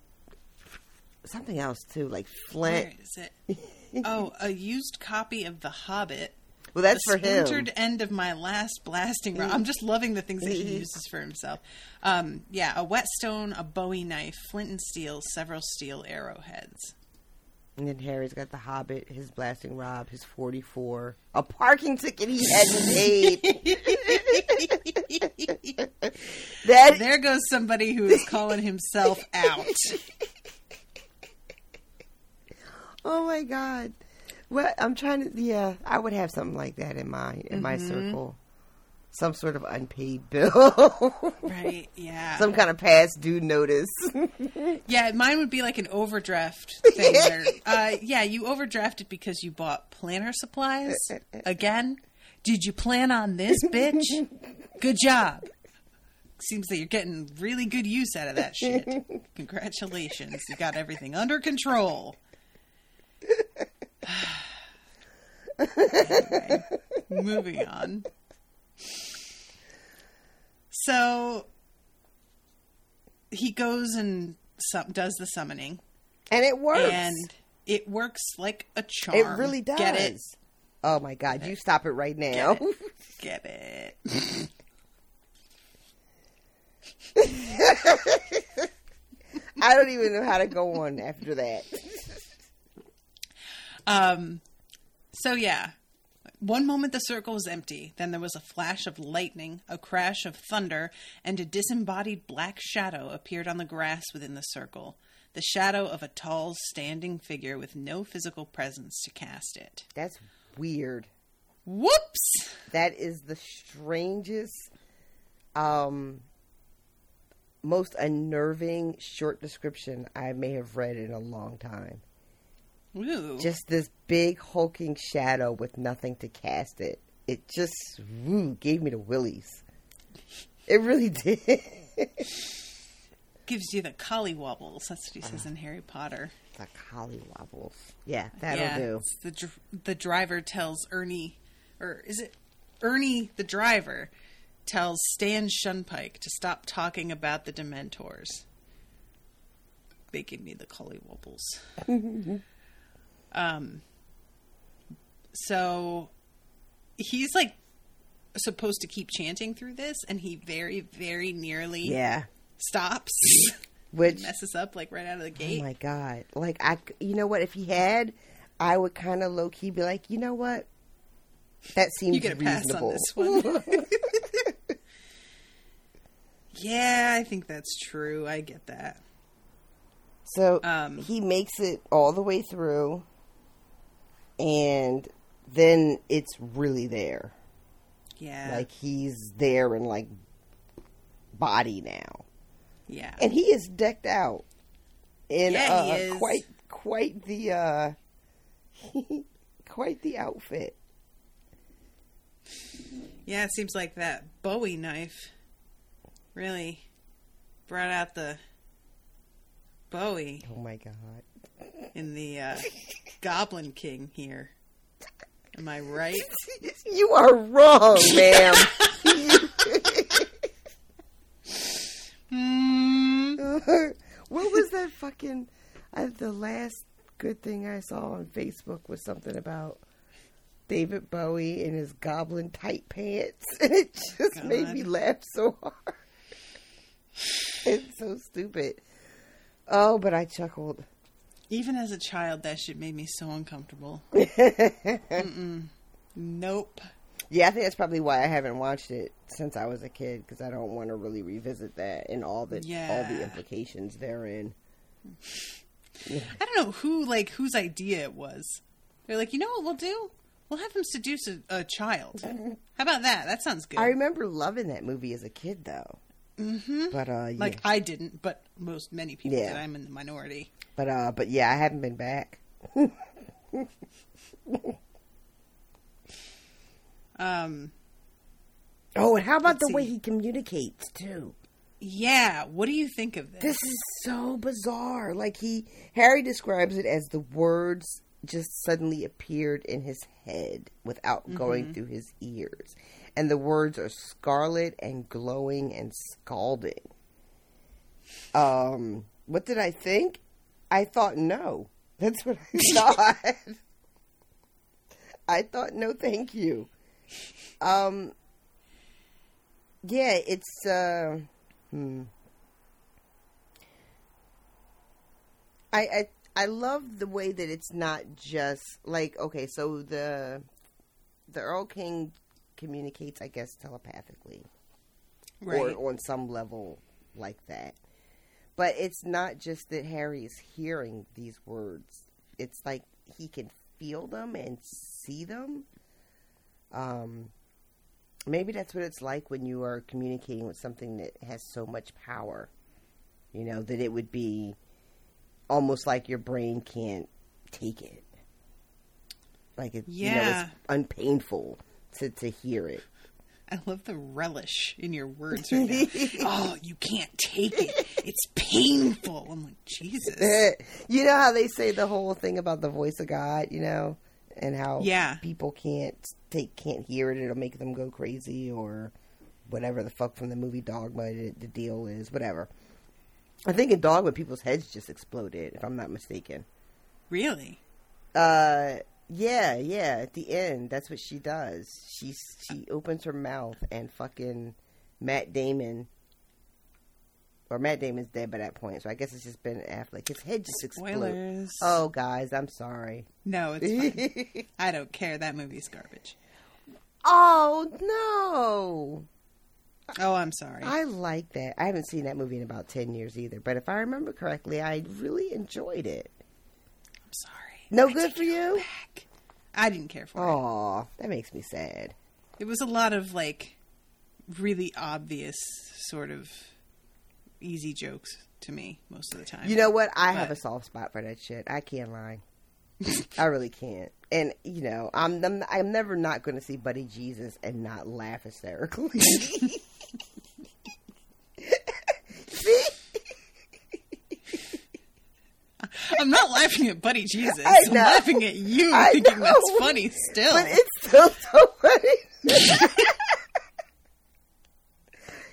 something else too, like flint. is it? Oh, a used copy of The Hobbit. Well, that's the for him. splintered end of my last blasting rod. I'm just loving the things that he uses for himself. Um, yeah, a whetstone, a Bowie knife, flint and steel, several steel arrowheads. And then Harry's got the Hobbit, his blasting rod, his forty four, a parking ticket he hadn't paid. that There goes somebody who is calling himself out. Oh my god. Well, I'm trying to. Yeah, I would have something like that in my in my Mm-hmm. circle. Some sort of unpaid bill, Right? Yeah. some kind of past due notice. Yeah, mine would be like an overdraft thing. Where, uh, yeah, you overdrafted because you bought planner supplies again. Did you plan on this, bitch? Good job. Seems that you're getting really good use out of that shit. Congratulations, you got everything under control. Anyway, moving on. So he goes and sum- does the summoning, and it works. and it works like a charm. it really does. Get it? Oh my god, you stop it right now. Get it? I don't even know how to go on after that. Um. So yeah, one moment the circle was empty, then there was a flash of lightning, a crash of thunder, and a disembodied black shadow appeared on the grass within the circle. The shadow of a tall, standing figure with no physical presence to cast it. That's weird. Whoops! That is the strangest, um, most unnerving short description I may have read in a long time. Ooh. Just this big hulking shadow with nothing to cast it. It just woo, gave me the willies. It really did. Gives you the collywobbles. That's what he says in Harry Potter. the collywobbles. Yeah, that'll yeah, do. The dr- the driver tells Ernie, or is it Ernie the driver tells Stan Shunpike to stop talking about the Dementors. They give me the collywobbles. um. So he's like supposed to keep chanting through this, and he very, very nearly Yeah. stops. Which messes up like right out of the gate. Oh my god! Like I, you know what? If he had, I would kind of low key be like, you know what? That seems You get a pass reasonable. on this one. yeah, I think that's true. I get that. So Um, he makes it all the way through, and then it's really there. Yeah. Like he's there in like body now, yeah. and he is decked out in Yeah, uh, quite quite the uh, quite the outfit. Yeah, it seems like that Bowie knife really brought out the Bowie Oh my god! In the uh, Goblin King here. Am I right? You are wrong, ma'am. Hmm. what was that fucking? Uh, the last good thing I saw on Facebook was something about David Bowie in his goblin tight pants, and it just made me laugh so hard. it's so stupid. Oh, but I chuckled. Even as a child, that shit made me so uncomfortable. Nope. Yeah, I think that's probably why I haven't watched it since I was a kid because I don't want to really revisit that and all the all the implications therein. I don't know who like whose idea it was. They're like, you know what we'll do? We'll have him seduce a, a child. How about that? That sounds good. I remember loving that movie as a kid, though. Mm-hmm. But uh, yeah. Like I didn't, but most many people Yeah. did. I'm in the minority. But uh, but yeah, I haven't been back. Um, Oh, and how about the way he communicates too? yeah. What do you think of this? This is so bizarre. Like he Harry describes it as the words just suddenly appeared in his head without going through his ears. And the words are scarlet and glowing and scalding. Um, what did I think? I thought no. That's what I thought. I thought no, thank you. Um, yeah, it's uh, hmm. I, I I love the way that it's not just like okay, so the the Erlking communicates, I guess, telepathically right. or on some level like that. But it's not just that Harry is hearing these words; it's like he can feel them and see them. Um, maybe that's what it's like when you are communicating with something that has so much power. You know that it would be almost like your brain can't take it. Like it, you know, Yeah. it's unpainful to to hear it. I love the relish in your words right now. oh, you can't take it. It's painful. I'm like, Jesus. you know how they say the whole thing about the voice of God, you know, and how Yeah. people can't take can't hear it; it'll make them go crazy or whatever the fuck from the movie Dogma the, the deal is, whatever. I think in Dogma, people's heads just exploded, if I'm not mistaken. Really? Uh, yeah, yeah. At the end, that's what she does. She she opens her mouth and fucking Matt Damon. Or Matt Damon's dead by that point, so I guess it's just Ben Affleck. His head just explodes. Spoilers. Oh, guys, I'm sorry. No, it's fine. I don't care. That movie's garbage. Oh no! Oh, I'm sorry. I like that. I haven't seen that movie in about ten years either, but if I remember correctly, I really enjoyed it. I'm sorry. No I good for you? I didn't care for it. Aw, that makes me sad. It was a lot of like really obvious sort of easy jokes to me most of the time. You know what? I have a soft spot for that shit. I can't lie. I really can't. And you know, I'm I'm, I'm never not going to see Buddy Jesus and not laugh hysterically. see? I'm not laughing at Buddy Jesus. I'm laughing at you I thinking know. that's funny still. But it's still so funny.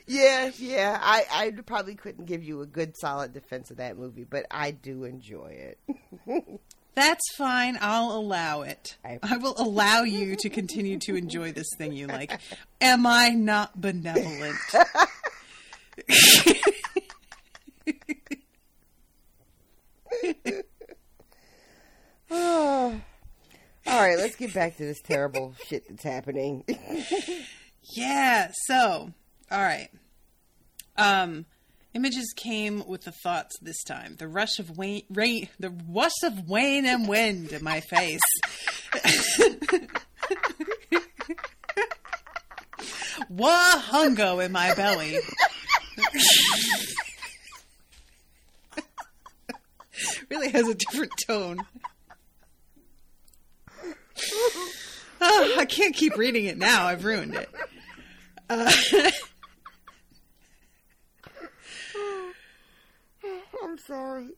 yeah, yeah. I, I probably couldn't give you a good solid defense of that movie, but I do enjoy it. That's fine. I'll allow it. I- I will allow you to continue to enjoy this thing you like. Am I not benevolent? All right, let's get back to this terrible shit that's happening. Yeah. So, all right. Um, images came with the thoughts this time. The rush of rain, rain the rush of rain and wind in my face. Wahungo in my belly. really has a different tone. Oh, I can't keep reading it now. I've ruined it. Uh, I'm sorry.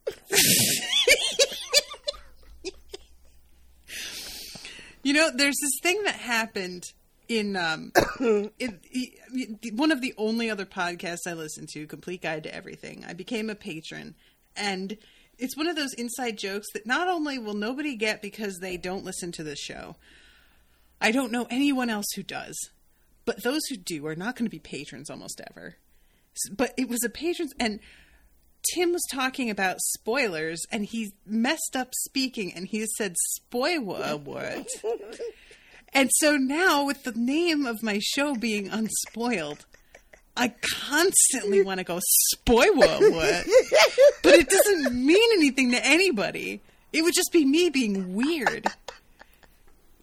you know, there's this thing that happened in um in, in one of the only other podcasts I listen to, Complete Guide to Everything. I became a patron, and it's one of those inside jokes that not only will nobody get because they don't listen to the show. I don't know anyone else who does, but those who do are not going to be patrons almost ever. But it was a patrons, and Tim was talking about spoilers, and he messed up speaking, and he said spoiler what. And so now, with the name of my show being Unspoiled, I constantly want to go spoiler what, but it doesn't mean anything to anybody. It would just be me being weird,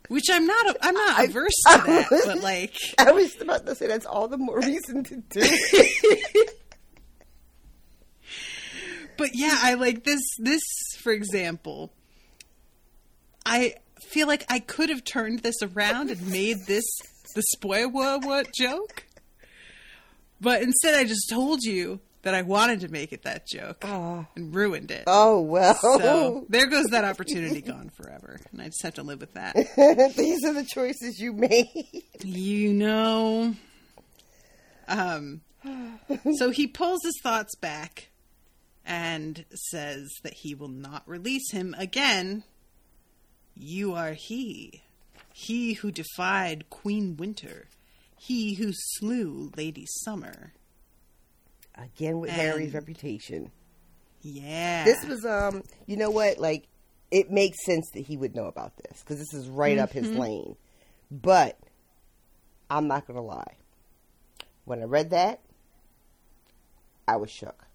which I'm not. I'm not averse to that, but like, I was about to say that's all the more reason to do it. but yeah, I like this. This, for example, I feel like I could have turned this around and made this the spoiler what joke, but instead I just told you that I wanted to make it that joke and ruined it. Oh well. So there goes that opportunity gone forever, and I just have to live with that. These are the choices you made. You know. Um. So he pulls his thoughts back and says that he will not release him again. You are he. He who defied Queen Winter. He who slew Lady Summer. Again with And- Harry's reputation. Yeah. This was um, you know what? Like it makes sense that he would know about this because this is right up his Mhm. lane. But I'm not gonna lie. When I read that, I was shook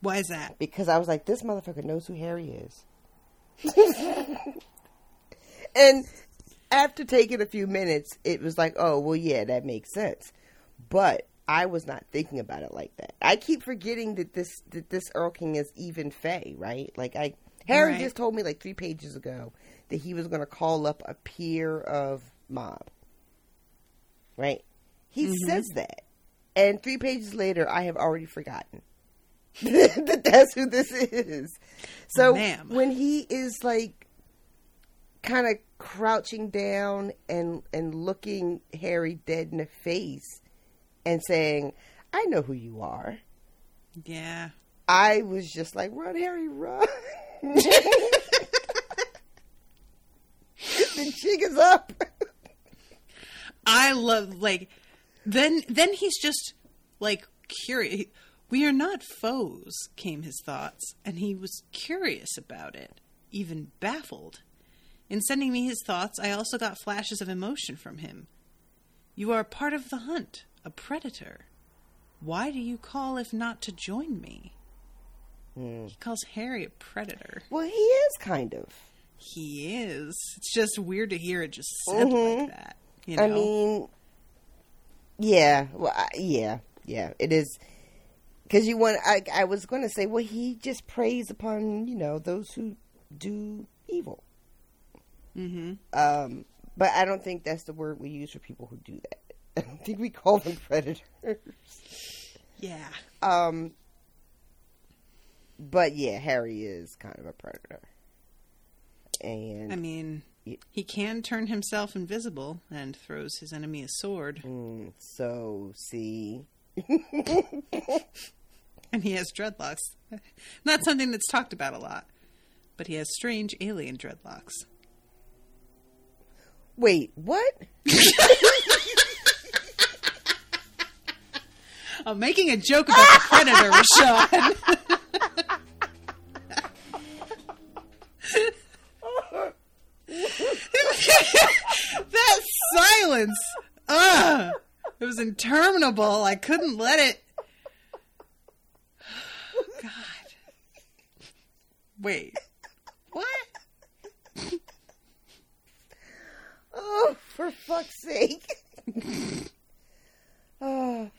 Why is that? because I was like, this motherfucker knows who Harry is. and after taking a few minutes, it was like, oh, well, yeah, that makes sense. But I was not thinking about it like that. I keep forgetting that this that this Erlking is even Fae, right? Like I, Harry Right. just told me like three pages ago that he was going to call up a peer of Mab. Right? He Mhm. says that, and three pages later, I have already forgotten that that's who this is. So Ma'am. when he is like kind of crouching down and and looking Harry dead in the face and saying, "I know who you are," Yeah. I was just like, "Run, Harry, run!" the jig is up. I love like then then he's just like curious. We are not foes, came his thoughts, and he was curious about it, even baffled. In sending me his thoughts, I also got flashes of emotion from him. You are part of the hunt, a predator. Why do you call if not to join me? He calls Harry a predator. Well, he is kind of. He is. It's just weird to hear it just said Mhm. like that. You know? I mean, yeah, well, I, yeah, yeah, it is. Because you want, I, I was going to say, well, he just preys upon you know those who do evil. Mm-hmm. Um, but I don't think that's the word we use for people who do that. I don't think we call them predators. Yeah. Um, but yeah, Harry is kind of a predator. And I mean, he can turn himself invisible and throws his enemy a sword. Mm, so, see. and he has dreadlocks. Not something that's talked about a lot, but he has strange alien dreadlocks. Wait, what? I'm making a joke about the predator, Rashawn. that silence. Ugh. It was interminable. I couldn't let it. God. Wait. What? Oh, for fuck's sake. oh.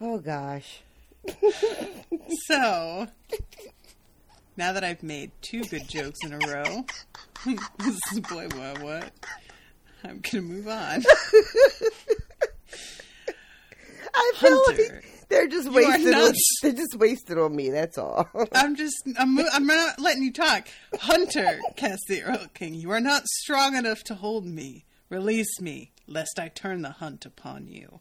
Oh gosh. So, now that I've made two good jokes in a row, this is boy, what, what? I'm gonna move on. I feel Hunter, like they're just wasted. On, they're just wasted on me. That's all. I'm just, I'm, I'm not letting you talk. Hunter, cast the Erlking, you are not strong enough to hold me. Release me, lest I turn the hunt upon you.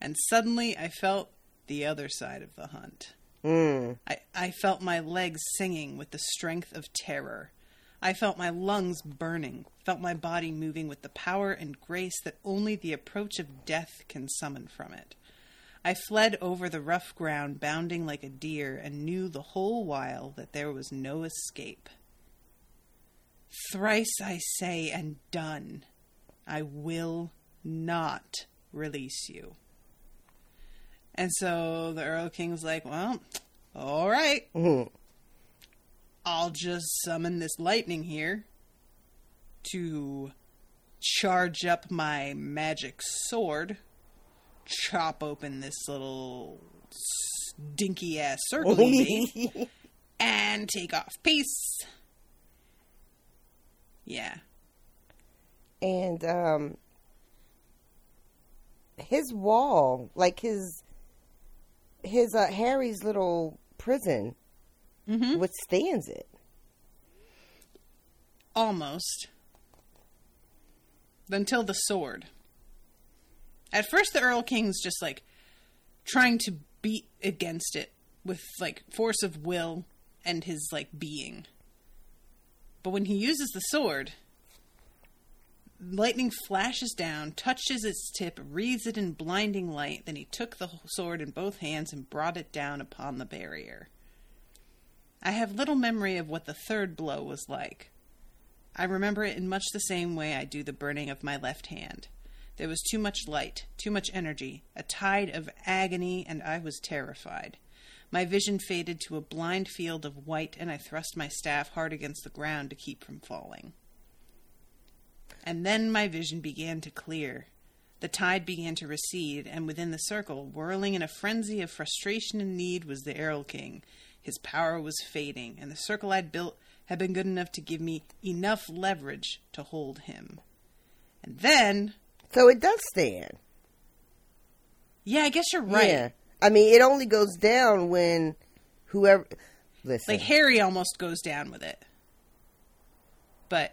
And suddenly I felt the other side of the hunt. Mm. I, I felt my legs singing with the strength of terror. I felt my lungs burning, felt my body moving with the power and grace that only the approach of death can summon from it. I fled over the rough ground, bounding like a deer, and knew the whole while that there was no escape. Thrice I say, and done. I will not release you. And so the Erlking's like, well, all right. Mm-hmm. I'll just summon this lightning here to charge up my magic sword, chop open this little stinky ass circle made, and take off. Peace. Yeah. and um, his wall, like his his uh, Harry's little prison, withstands it. Almost. Until the sword. At first, the Erlking's just like trying to beat against it with like force of will and his like being. But when he uses the sword, lightning flashes down, touches its tip, wreathes it in blinding light. Then he took the sword in both hands and brought it down upon the barrier. I have little memory of what the third blow was like. I remember it in much the same way I do the burning of my left hand. There was too much light, too much energy, a tide of agony, and I was terrified. My vision faded to a blind field of white, and I thrust my staff hard against the ground to keep from falling. And then my vision began to clear. The tide began to recede, and within the circle, whirling in a frenzy of frustration and need, was the Erlking. His power was fading, and the circle I'd built had been good enough to give me enough leverage to hold him. And then, So it does stand. yeah, I guess you're right. Yeah. I mean, it only goes down when whoever. Listen. Like Harry almost goes down with it, but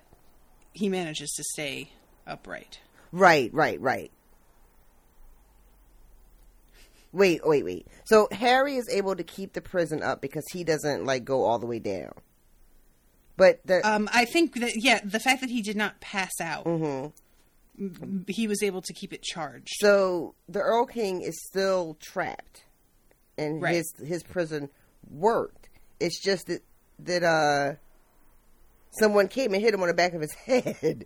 he manages to stay upright. Right, right, right. Wait, wait, wait. So Harry is able to keep the prison up because he doesn't like go all the way down. But the Um, I think that yeah, the fact that he did not pass out, Mhm. He was able to keep it charged. so the Erlking is still trapped, and Right. his his prison worked. It's just that that uh someone came and hit him on the back of his head,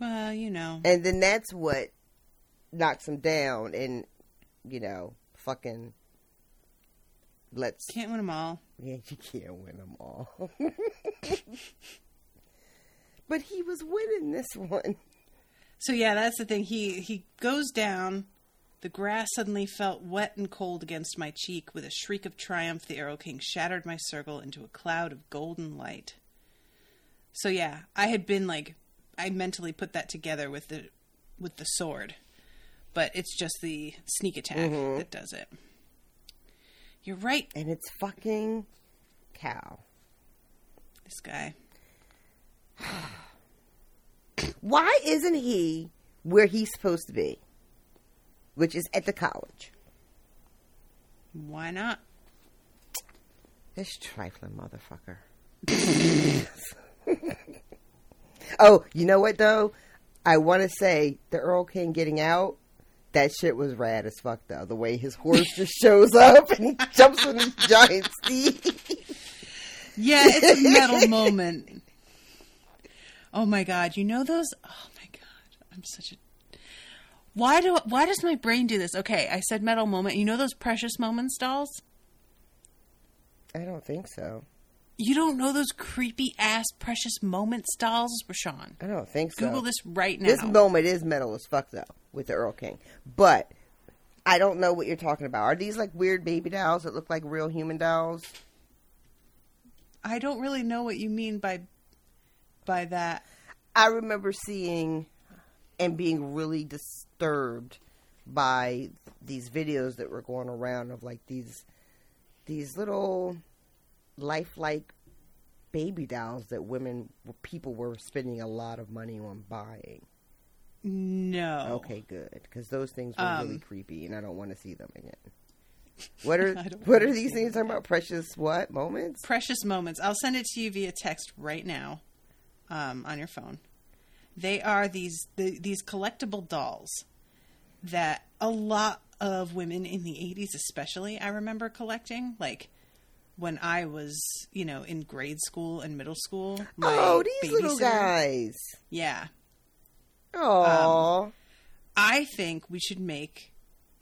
Well, you know, and then that's what knocks him down, and you know, fucking let's can't win them all. Yeah, you can't win them all. but he was winning this one. So yeah, that's the thing. He he goes down. The grass suddenly felt wet and cold against my cheek. With a shriek of triumph, the Erlking shattered my circle into a cloud of golden light. So yeah, I had been like, I mentally put that together with the with the sword, but it's just the sneak attack Mhm. that does it. You're right. And it's fucking Cowl. This guy. Why isn't he where he's supposed to be? Which is at the college. Why not? This trifling motherfucker. oh, you know what though? I want to say the Erlking getting out. That shit was rad as fuck though. The way his horse just shows up and he jumps on his giant steed. Yeah, it's a metal moment. Oh my god, you know those? Oh my god, I'm such a. Why do why does my brain do this? Okay, I said metal moment. You know those precious moments dolls? I don't think so. You don't know those creepy ass precious moments dolls, Rashawn? I don't think so. Google this right now. This moment is metal as fuck though with the Erlking, but I don't know what you're talking about. Are these like weird baby dolls that look like real human dolls? I don't really know what you mean by by that. I remember seeing and being really disturbed by these videos that were going around of like these these little lifelike baby dolls that women people were spending a lot of money on buying. No. Okay, good, because those things were really Um, creepy, and I don't want to see them again. What are what are these things talking about? Precious what moments? Precious moments. I'll send it to you via text right now, um, on your phone. They are these the, these collectible dolls that a lot of women in the '80s, especially, I remember collecting. Like when I was, you know, in grade school and middle school. my oh, these little guys. Yeah, Oh, I think we should make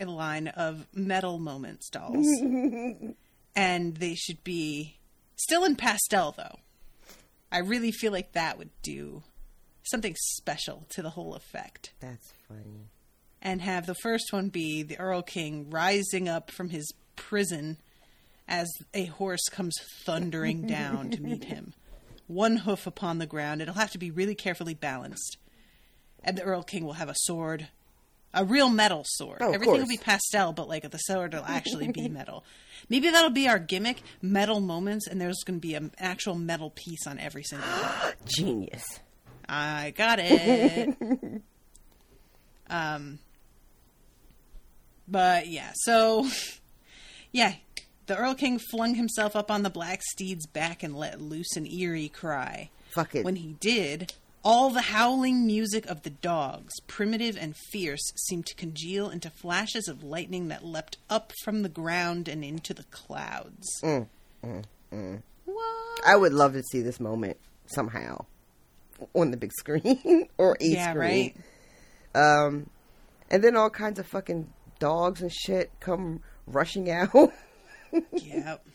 a line of metal moments dolls. and they should be still in pastel though. I really feel like that would do something special to the whole effect. that's funny. And have the first one be the Erlking rising up from his prison as a horse comes thundering down to meet him. One hoof upon the ground. It'll have to be really carefully balanced. And the Erlking will have a sword, a real metal sword. Oh, Everything will be pastel, but like the sword will actually be metal. Maybe that'll be our gimmick, metal moments, and there's going to be an actual metal piece on every single one. Genius. I got it. um, but yeah, so yeah, the Erlking flung himself up on the black steed's back and let loose an eerie cry. Fuck it. When he did, all the howling music of the dogs, primitive and fierce, seemed to congeal into flashes of lightning that leapt up from the ground and into the clouds. Mm, mm, mm. What? I would love to see this moment somehow on the big screen or a Yeah, screen. Um, and then all kinds of fucking dogs and shit come rushing out. Yep.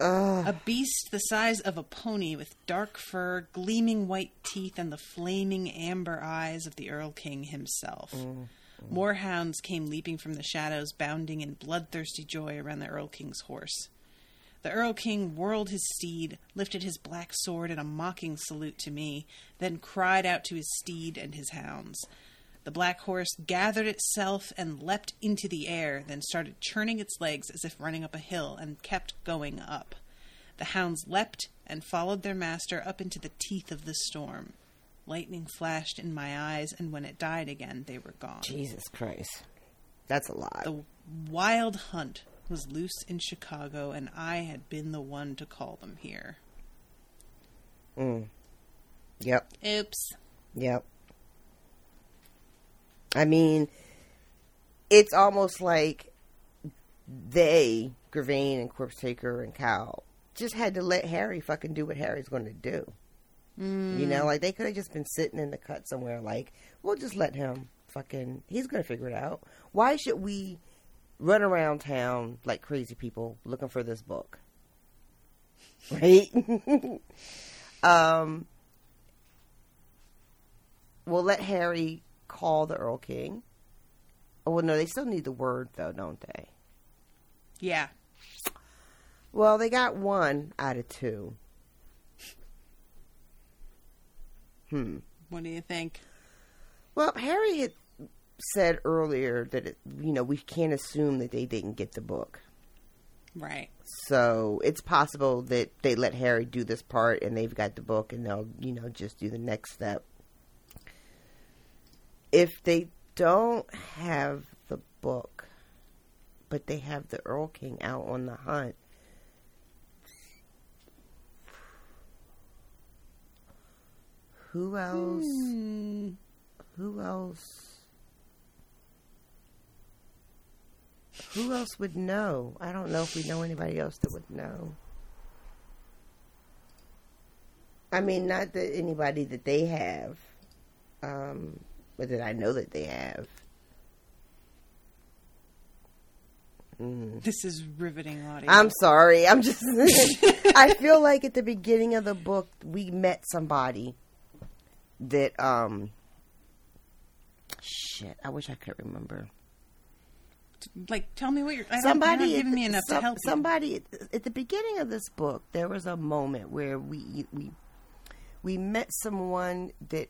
Ugh. A beast the size of a pony with dark fur, gleaming white teeth, and the flaming amber eyes of the Erlking himself. Mm, mm. More hounds came leaping from the shadows, bounding in bloodthirsty joy around the Erlking's horse. The Erlking whirled his steed, lifted his black sword in a mocking salute to me, then cried out to his steed and his hounds. The black horse gathered itself and leapt into the air, then started churning its legs as if running up a hill, and kept going up. The hounds leapt and followed their master up into the teeth of the storm. Lightning flashed in my eyes, and when it died again, they were gone. Jesus Christ. That's a lot. The wild hunt was loose in Chicago, and I had been the one to call them here. Mm. Yep. Oops. Yep. I mean, it's almost like they, Grevane and Corpsetaker and Cowl, just had to let Harry fucking do what Harry's going to do. You know, like they could have just been sitting in the cut somewhere, like, we'll just let him fucking, he's going to figure it out. Why should we run around town like crazy people looking for this book? Right? um, we'll let Harry call the Erlking. Oh, well, no, they still need the word, though, don't they? Yeah. Well, they got one out of two. Hmm. What do you think? Well, Harry had said earlier that, it, you know, we can't assume that they didn't get the book. Right. So it's possible that they let Harry do this part and they've got the book and they'll, you know, just do the next step. If they don't have the book, but they have the Erlking out on the hunt, who else? Hmm. Who else? Who else would know? I don't know if we know anybody else that would know. I mean, not that anybody that they have, um, but that I know that they have. Mm. This is riveting audio. I'm sorry. I'm just. I feel like at the beginning of the book we met somebody that um. Shit, I wish I could remember. like, tell me what you're. I somebody you're giving me enough some- to help. Somebody at- at the beginning of this book, there was a moment where we we we met someone that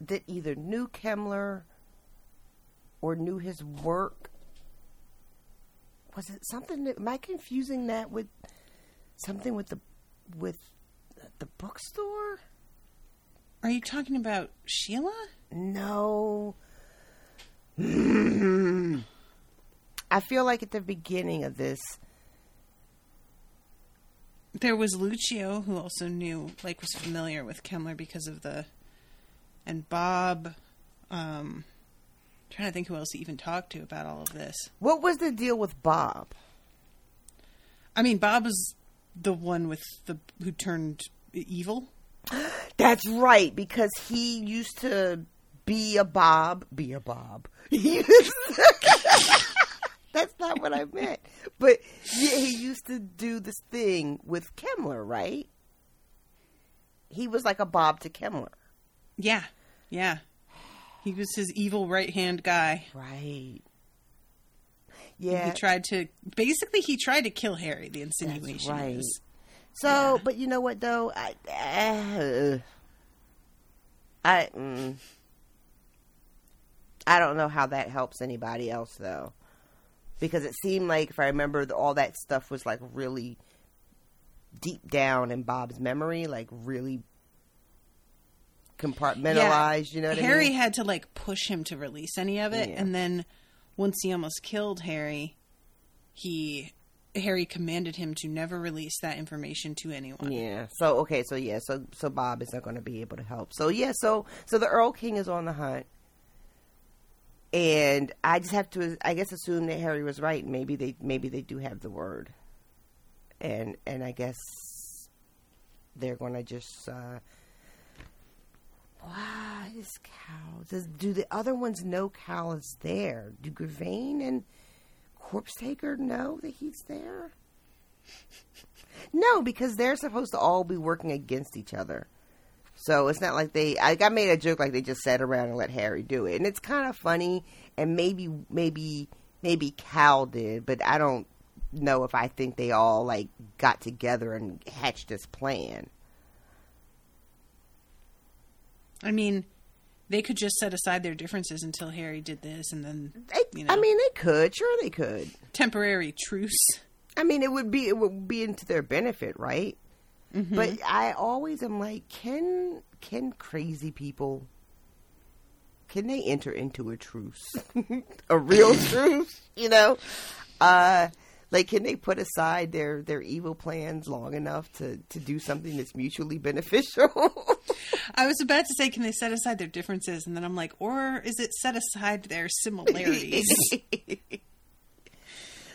that either knew Kemmler or knew his work. Was it something? That, am I confusing that with something with the with the bookstore? Are you talking about Sheila? No. I feel like at the beginning of this, There was Luccio, who also knew, like, was familiar with Kemmler because of the, and Bob. Um, trying to think who else he even talked to about all of this. what was the deal with Bob? I mean, Bob was the one with the who turned evil. That's right, because he used to be a Bob. Be a Bob. That's not what I meant. But yeah, he used to do this thing with Kemmler, right? He was like a Bob to Kemmler. Yeah, yeah. He was his evil right hand guy. Right. Yeah. He tried to basically he tried to kill Harry. The insinuation right. is. So, but you know what though? I uh, I mm, I don't know how that helps anybody else though. Because it seemed like if I remember the, all that stuff was like really deep down in Bob's memory, like really compartmentalized, you know what Harry I mean? had to like push him to release any of it, Yeah. and then once he almost killed Harry, he Harry commanded him to never release that information to anyone. Yeah. So okay, so yeah, so so Bob is not going to be able to help. So yeah, so so the Erlking is on the hunt, and I just have to, I guess, assume that Harry was right. Maybe they maybe they do have the word, and and I guess they're going to just. uh why is Cowl? Does do the other ones know Cowl is there? Do Grevane and Corpsetaker know that he's there? No, because they're supposed to all be working against each other. So it's not like they. I, I made a joke like they just sat around and let Harry do it, and it's kind of funny. And maybe, maybe, maybe Cowl did, but I don't know if I think they all like got together and hatched this plan. I mean, they could just set aside their differences until Harry did this, and then They, you know, I mean, they could. Sure, they could. temporary truce. I mean, it would be it would be into their benefit, right? Mm-hmm. But I always am like, can can crazy people can they enter into a truce, a real truce? You know, uh, like can they put aside their their evil plans long enough to to do something that's mutually beneficial? I was about to say, can they set aside their differences, and then I'm like, or is it set aside their similarities?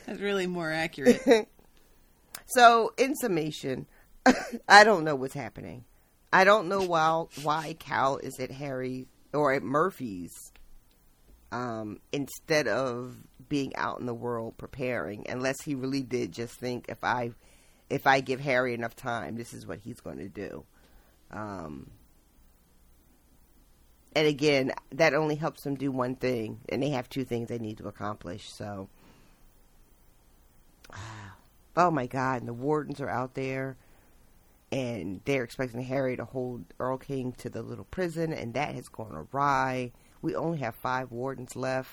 That's really more accurate. So, in summation, I don't know what's happening. I don't know why why Cowl is at Harry or at Murphy's um, instead of being out in the world preparing. Unless he really did just think if I if I give Harry enough time, this is what he's going to do. Um, and again, that only helps them do one thing, and they have two things they need to accomplish. So. Oh my God! And the wardens are out there, and they're expecting Harry to hold Erlking to the little prison, and that has gone awry. We only have five wardens left.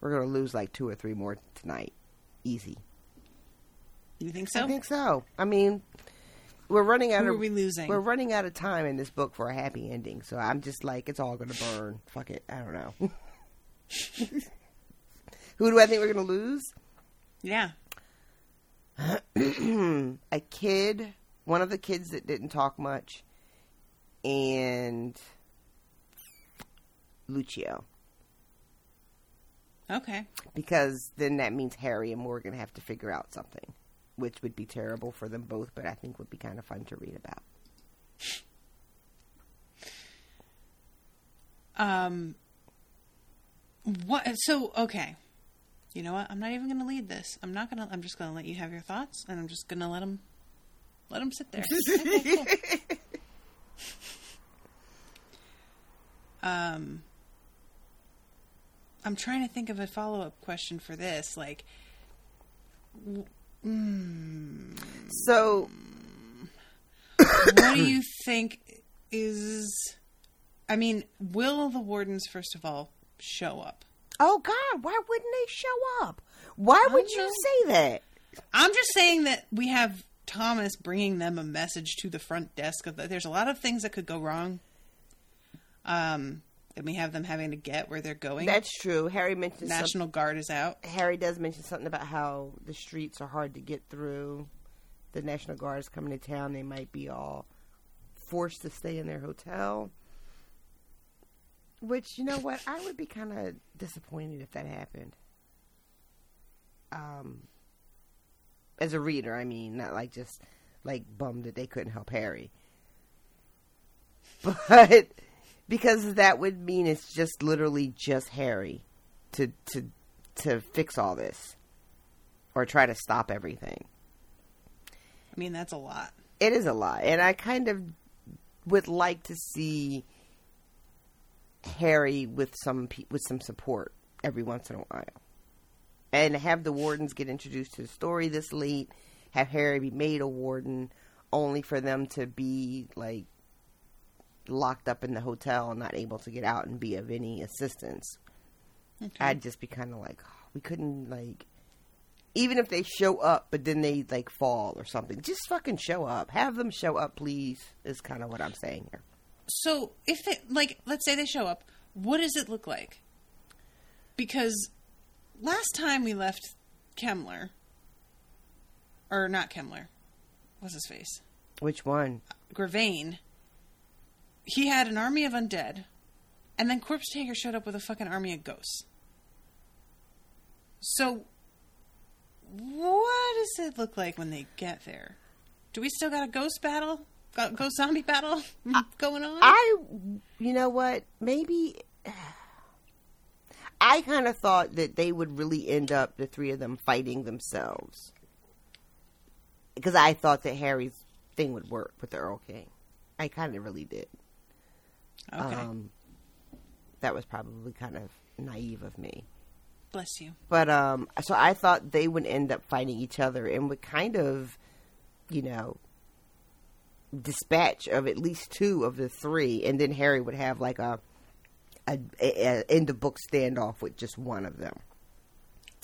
We're gonna lose like two or three more tonight, easy. You think so? I think so. I mean, we're running out Who of are we losing? We're running out of time in this book for a happy ending, so I'm just like, it's all gonna burn. Fuck it. I don't know. Who do I think we're gonna lose? yeah. a kid, one of the kids that didn't talk much, and Luccio. Okay. Because then that means Harry and Morgan have to figure out something. which would be terrible for them both, but I think would be kind of fun to read about. Um. What? So okay. You know what? I'm not even going to lead this. I'm not going to. I'm just going to let you have your thoughts, and I'm just going to let them let them sit there. Okay, cool. um. I'm trying to think of a follow up question for this. Like, mm, So what do you think is? I mean, will the wardens first of all show up? Oh God, why wouldn't they show up? Why would you say that? I'm just saying that we have Thomas bringing them a message to the front desk of that there's a lot of things that could go wrong. Um, and we have them having to get where they're going. That's true. Harry mentioned some- National Guard is out. Harry does mention something about how the streets are hard to get through. The National Guard is coming to town. They might be all forced to stay in their hotel. Which, you know what? I would be kind of disappointed if that happened. Um, as a reader, I mean, not like just like bummed that they couldn't help Harry. But because that would mean it's just literally just Harry to to to fix all this or try to stop everything. I mean, that's a lot. It is a lot, and I kind of would like to see Harry with some with some support every once in a while, and have the wardens get introduced to the story this late. Have Harry be made a warden, only for them to be like locked up in the hotel and not able to get out and be of any assistance. I'd just be kind of like, "Oh, we couldn't like, even if they show up, but then they like fall or something. Just fucking show up. Have them show up, please. Is kind of what I'm saying here. So, if they like, let's say they show up, what does it look like? Because last time we left Kemmler, or not Kemmler, what's his face? Which one? Grevane. He had an army of undead, and then Corpsetaker showed up with a fucking army of ghosts. So, what does it look like when they get there? Do we still got a ghost battle? Got ghost zombie battle going on? I, you know what? Maybe I kind of thought that they would really end up the three of them fighting themselves because I thought that Harry's thing would work with the Erlking. I kind of really did. Okay. Um, that was probably kind of naive of me. Bless you. But um, so I thought they would end up fighting each other and would kind of, you know, dispatch of at least two of the three, and then Harry would have like a a, a, end of book standoff with just one of them.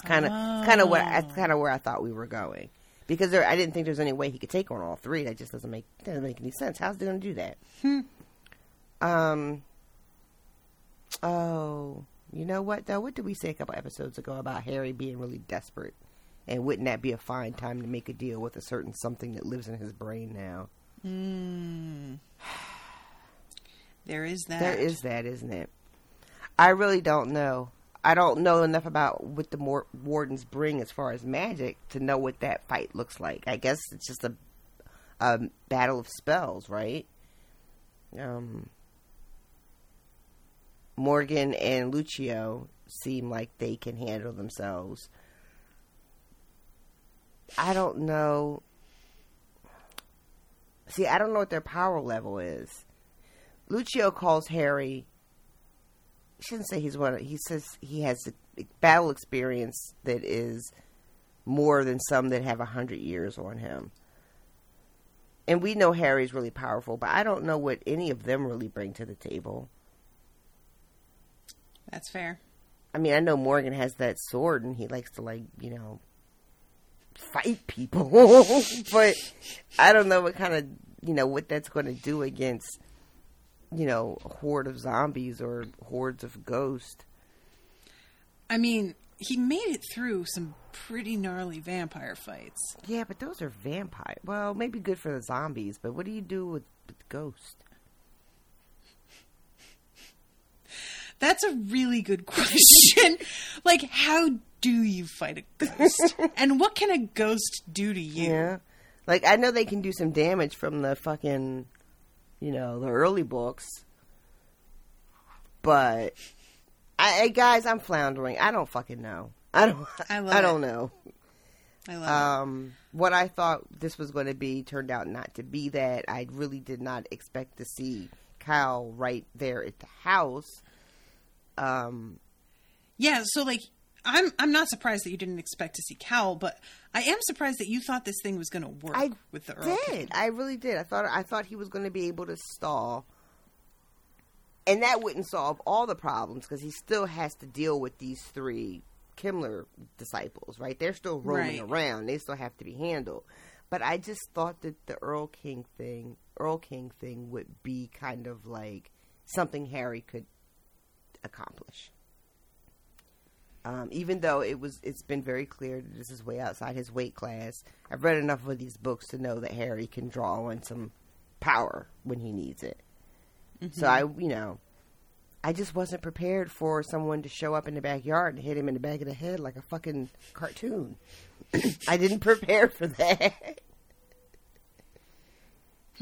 Kind of, kind of what, that's kind of where I thought we were going, because there, I didn't think there's any way he could take on all three. That just doesn't make doesn't make any sense. How's he going to do that? Um. Oh, you know what though? What did we say a couple episodes ago about Harry being really desperate? And wouldn't that be a fine time to make a deal with a certain something that lives in his brain now? There is that. There is that, isn't it? I really don't know. I don't know enough about what the more wardens bring as far as magic to know what that fight looks like. I guess it's just a a battle of spells, right? Um, Morgan and Luccio seem like they can handle themselves. I don't know. See, I don't know what their power level is. Luccio calls Harry. I shouldn't say he's one. Of, he says he has battle experience that is more than some that have a hundred years on him. And we know Harry's really powerful, but I don't know what any of them really bring to the table. That's fair. I mean, I know Morgan has that sword and he likes to like, you know, fight people. but I don't know what kind of, you know, what that's going to do against, you know, a horde of zombies or hordes of ghosts. I mean, he made it through some pretty gnarly vampire fights. Yeah, but those are vampire. Well, maybe good for the zombies, but what do you do with, with ghosts? That's a really good question. like, how do you fight a ghost? and what can a ghost do to you? Yeah. Like I know they can do some damage from the fucking, you know, the early books, but I, I guys, I'm floundering. I don't fucking know. I don't. I I, don't it. know. I love Um, what I thought this was going to be turned out not to be that. I really did not expect to see Cowl right there at the house. Um. Yeah, so like I'm I'm not surprised that you didn't expect to see Cowl, but I am surprised that you thought this thing was going to work I with the Earl King. did. I really did. I thought I thought he was going to be able to stall, and that wouldn't solve all the problems because he still has to deal with these three Kemmler disciples. Right? They're still roaming Right. around. They still have to be handled. But I just thought that the Erlking thing, Erlking thing, would be kind of like something Harry could accomplish. Um, even though it was, it's been very clear that this is way outside his weight class. I've read enough of these books to know that Harry can draw on some power when he needs it. So I, you know, I just wasn't prepared for someone to show up in the backyard and hit him in the back of the head like a fucking cartoon. I didn't prepare for that.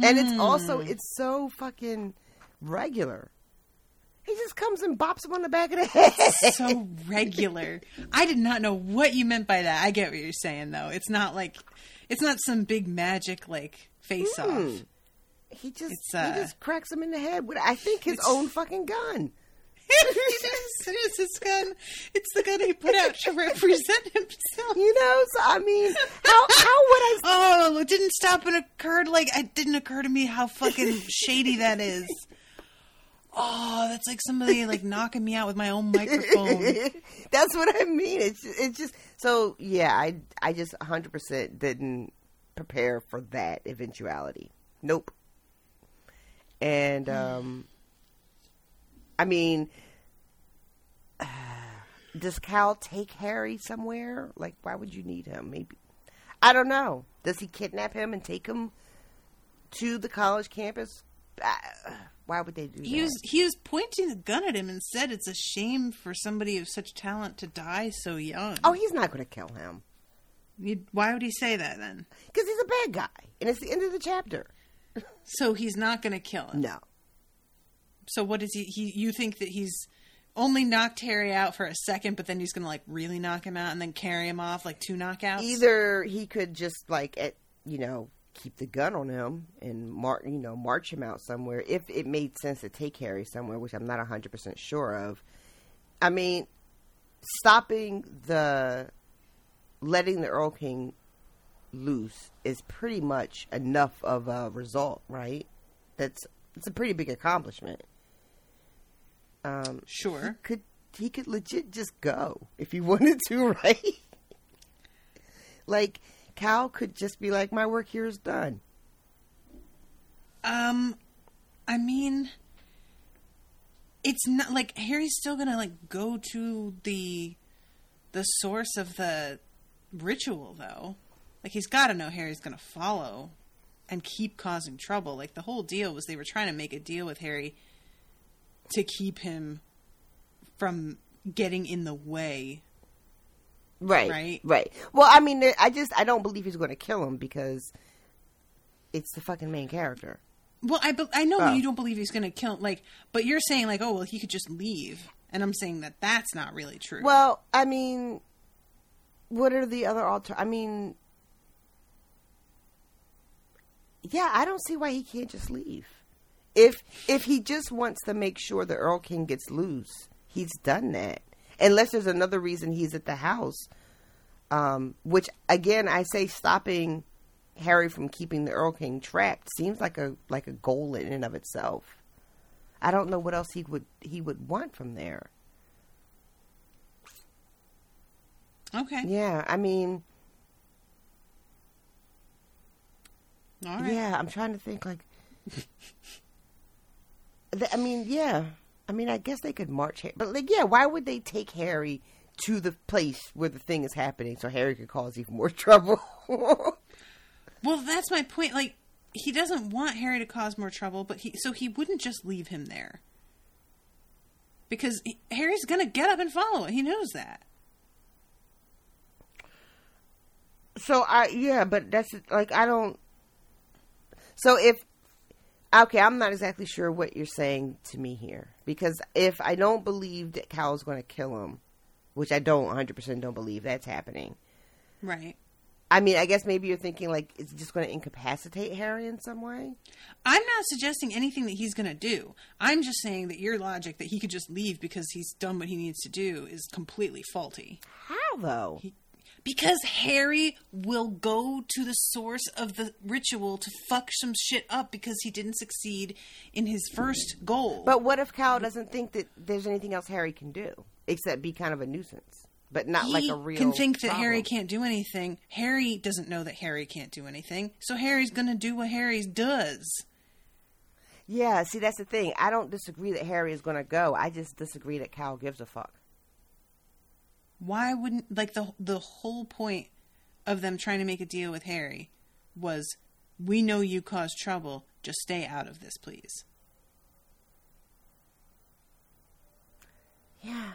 and it's also it's so fucking regular. He just comes and bops him on the back of the head. so regular. I did not know what you meant by that. I get what you're saying though. It's not like it's not some big magic like face off. Mm. He just It's, uh, he just cracks him in the head with I think his own fucking gun. it is. It is his gun. It's the gun he put out to represent himself. You know, so I mean, how how would I Oh, it didn't stop and occurred like it didn't occur to me how fucking shady that is. Oh, that's like somebody like knocking me out with my own microphone. That's what I mean. It's it's just so yeah. I I just hundred percent didn't prepare for that eventuality. Nope. And um, I mean, does Cowl take Harry somewhere? Like, why would you need him? Maybe I don't know. Does he kidnap him and take him to the college campus? Uh, why would they do He that? was he was pointing the gun at him and said it's a shame for somebody of such talent to die so young. oh, he's not going to kill him You- why would he say that then? because he's a bad guy, and it's the end of the chapter. So he's not going to kill him. No. So what is he? He you think that he's only knocked Harry out for a second, but then he's going to like really knock him out and then carry him off like two knockouts? Either he could just like at you know keep the gun on him and march you know march him out somewhere if it made sense to take Harry somewhere, which I'm not hundred percent sure of. I mean, stopping the letting the Erlking loose is pretty much enough of a result, right? That's it's a pretty big accomplishment. Um, Sure. could he could legit just go if he wanted to, right? like Cowl could just be like, "My work here is done." Um, I mean, it's not like Harry's still gonna like go to the the source of the ritual though. Like he's got to know Harry's gonna follow and keep causing trouble. Like the whole deal was they were trying to make a deal with Harry to keep him from getting in the way. Right, Right. right. Well, I mean, I just I don't believe he's going to kill him because it's the fucking main character. Well, I be- I know Oh. you don't believe he's gonna kill like, but you're saying like, oh well, he could just leave, and I'm saying that that's not really true. Well, I mean, what are the other alter? I mean, yeah, I don't see why he can't just leave. If if he just wants to make sure the Erlking gets loose, he's done that. Unless there's another reason he's at the house, um, which again I say stopping Harry from keeping the Erlking trapped seems like a like a goal in and of itself. I don't know what else he would he would want from there. okay, Yeah, I mean, all right. Yeah, I'm trying to think like. I mean, yeah. I mean, I guess they could march, Har- but like, yeah. Why would they take Harry to the place where the thing is happening so Harry could cause even more trouble? Well, that's my point. Like, he doesn't want Harry to cause more trouble, but he so he wouldn't just leave him there because he, Harry's gonna get up and follow it. He knows that. So I yeah, but that's like I don't. So if okay, I'm not exactly sure what you're saying to me here because if I don't believe that Cowl's going to kill him, which I don't 100 percent don't believe that's happening. Right. I mean, I guess maybe you're thinking like it's just going to incapacitate Harry in some way. I'm not suggesting anything that he's going to do. I'm just saying that your logic that he could just leave because he's done what he needs to do is completely faulty. How though? Because Harry will go to the source of the ritual to fuck some shit up because he didn't succeed in his first goal. But what if Cowl doesn't think that there's anything else Harry can do except be kind of a nuisance, but not he like a real? can think that problem? Harry can't do anything. Harry doesn't know that Harry can't do anything, so Harry's going to do what Harry does. Yeah, see, that's the thing. I don't disagree that Harry is going to go. I just disagree that Cowl gives a fuck. Why wouldn't like the the whole point of them trying to make a deal with Harry was we know you caused trouble, just stay out of this, please. Yeah.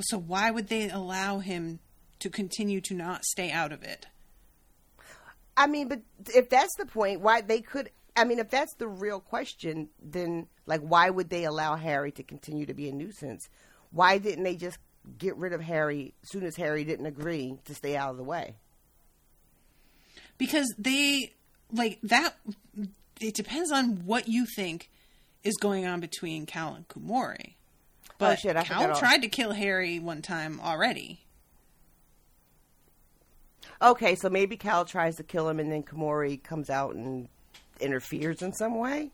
So why would they allow him to continue to not stay out of it? I mean, but if that's the point, why they could. I mean, if that's the real question, then like, why would they allow Harry to continue to be a nuisance? Why didn't they just get rid of Harry as soon as Harry didn't agree to stay out of the way? Because they like that it depends on what you think is going on between Cowl and Kumori. Oh, but oh shit! I Cowl all- tried to kill Harry one time already. Okay, so maybe Cowl tries to kill him, and then Kumori comes out and interferes in some way.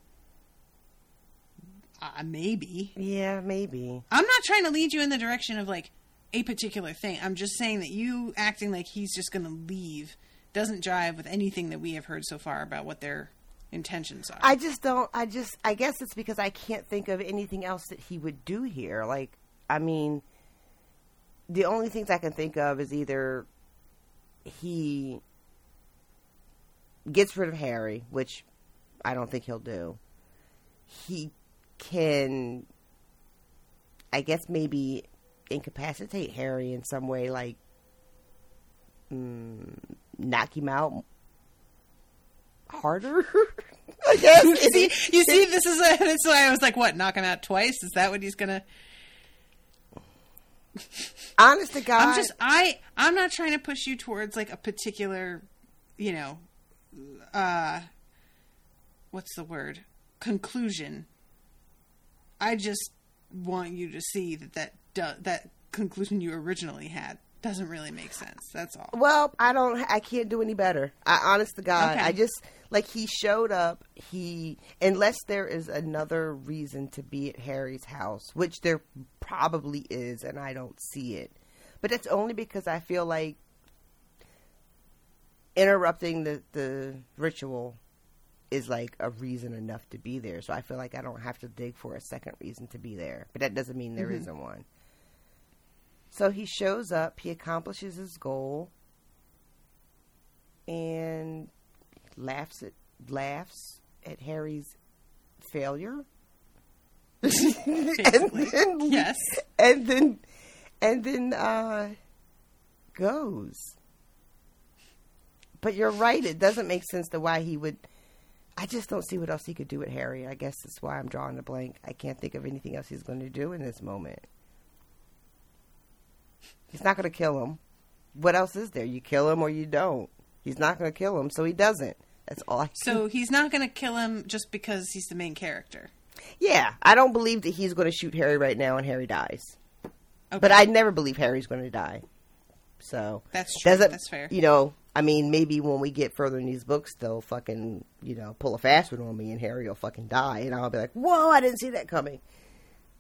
Uh, maybe. Yeah, maybe. I'm not trying to lead you in the direction of like a particular thing. I'm just saying that you acting like he's just going to leave doesn't jive with anything that we have heard so far about what their intentions are. I just don't. I just. I guess it's because I can't think of anything else that he would do here. Like, I mean, the only things I can think of is either he gets rid of Harry, which I don't think he'll do. He can, I guess, maybe incapacitate Harry in some way, like mm, knock him out harder. I guess. you see, you see, this is a, that's why I was like, what, knock him out twice? Is that what he's gonna? Honest to God, I'm just I I'm not trying to push you towards like a particular, you know, uh, what's the word? Conclusion. I just want you to see that that do, that conclusion you originally had doesn't really make sense. That's all. Well, I don't. I can't do any better. I, honest to God, Okay. I just like he showed up. He unless there is another reason to be at Harry's house, which there probably is, and I don't see it. But it's only because I feel like interrupting the the ritual is like a reason enough to be there. So I feel like I don't have to dig for a second reason to be there. But that doesn't mean there Mhm. not one. So he shows up, he accomplishes his goal, and laughs at laughs at Harry's failure. and then, Yes. and then and then uh, goes. But you're right; it doesn't make sense to why he would. I just don't see what else he could do with Harry. I guess that's why I'm drawing a blank. I can't think of anything else he's going to do in this moment. He's not going to kill him. What else is there? You kill him or you don't. He's not going to kill him, so he doesn't. That's all I So he's not going to kill him just because he's the main character. Yeah, I don't believe that he's going to shoot Harry right now and Harry dies. But I never believe Harry's going to die. So That's true. doesn't- That's fair. You know, I mean, maybe when we get further in these books, they'll fucking you know pull a fast one on me and Harry will fucking die, and I'll be like, "Whoa, I didn't see that coming,"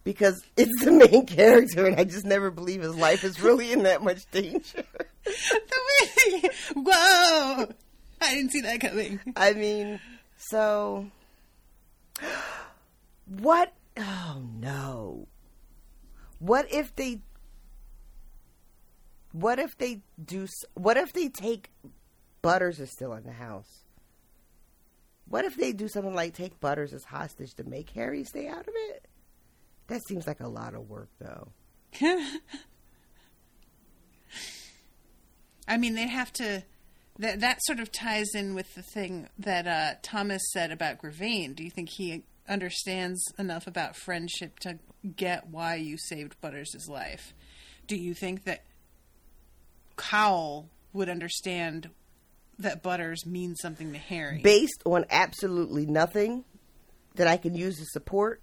because it's the main character, and I just never believe his life is really in that much danger. Whoa! I didn't see that coming. I mean, so what? Oh no! What if they? What if they do? What if they take Butters is still in the house? What if they do something like take Butters as hostage to make Harry stay out of it? That seems like a lot of work, though. I mean, they have to. That that sort of ties in with the thing that uh, Thomas said about Grevane. Do you think he understands enough about friendship to get why you saved Butters' life? Do you think that Cowl would understand that Butters means something to Harry? Based on absolutely nothing that I can use to support,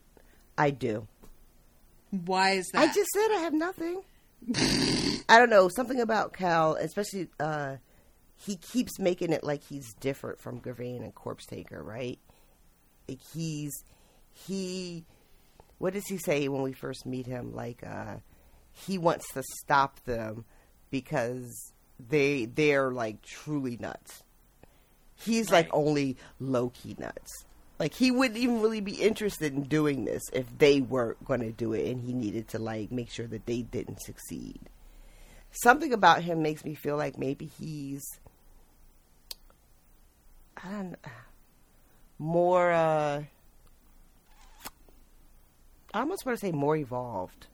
I do. Why is that? I just said I have nothing. I don't know something about Cowl, especially uh, he keeps making it like he's different from Grevane and Corpsetaker, right? Like he's he. What does he say when we first meet him? Like uh, he wants to stop them because they they're like truly nuts. He's like only low key nuts. Like he wouldn't even really be interested in doing this if they weren't going to do it, and he needed to like make sure that they didn't succeed. Something about him makes me feel like maybe he's I don't know, more. uh I almost want to say more evolved.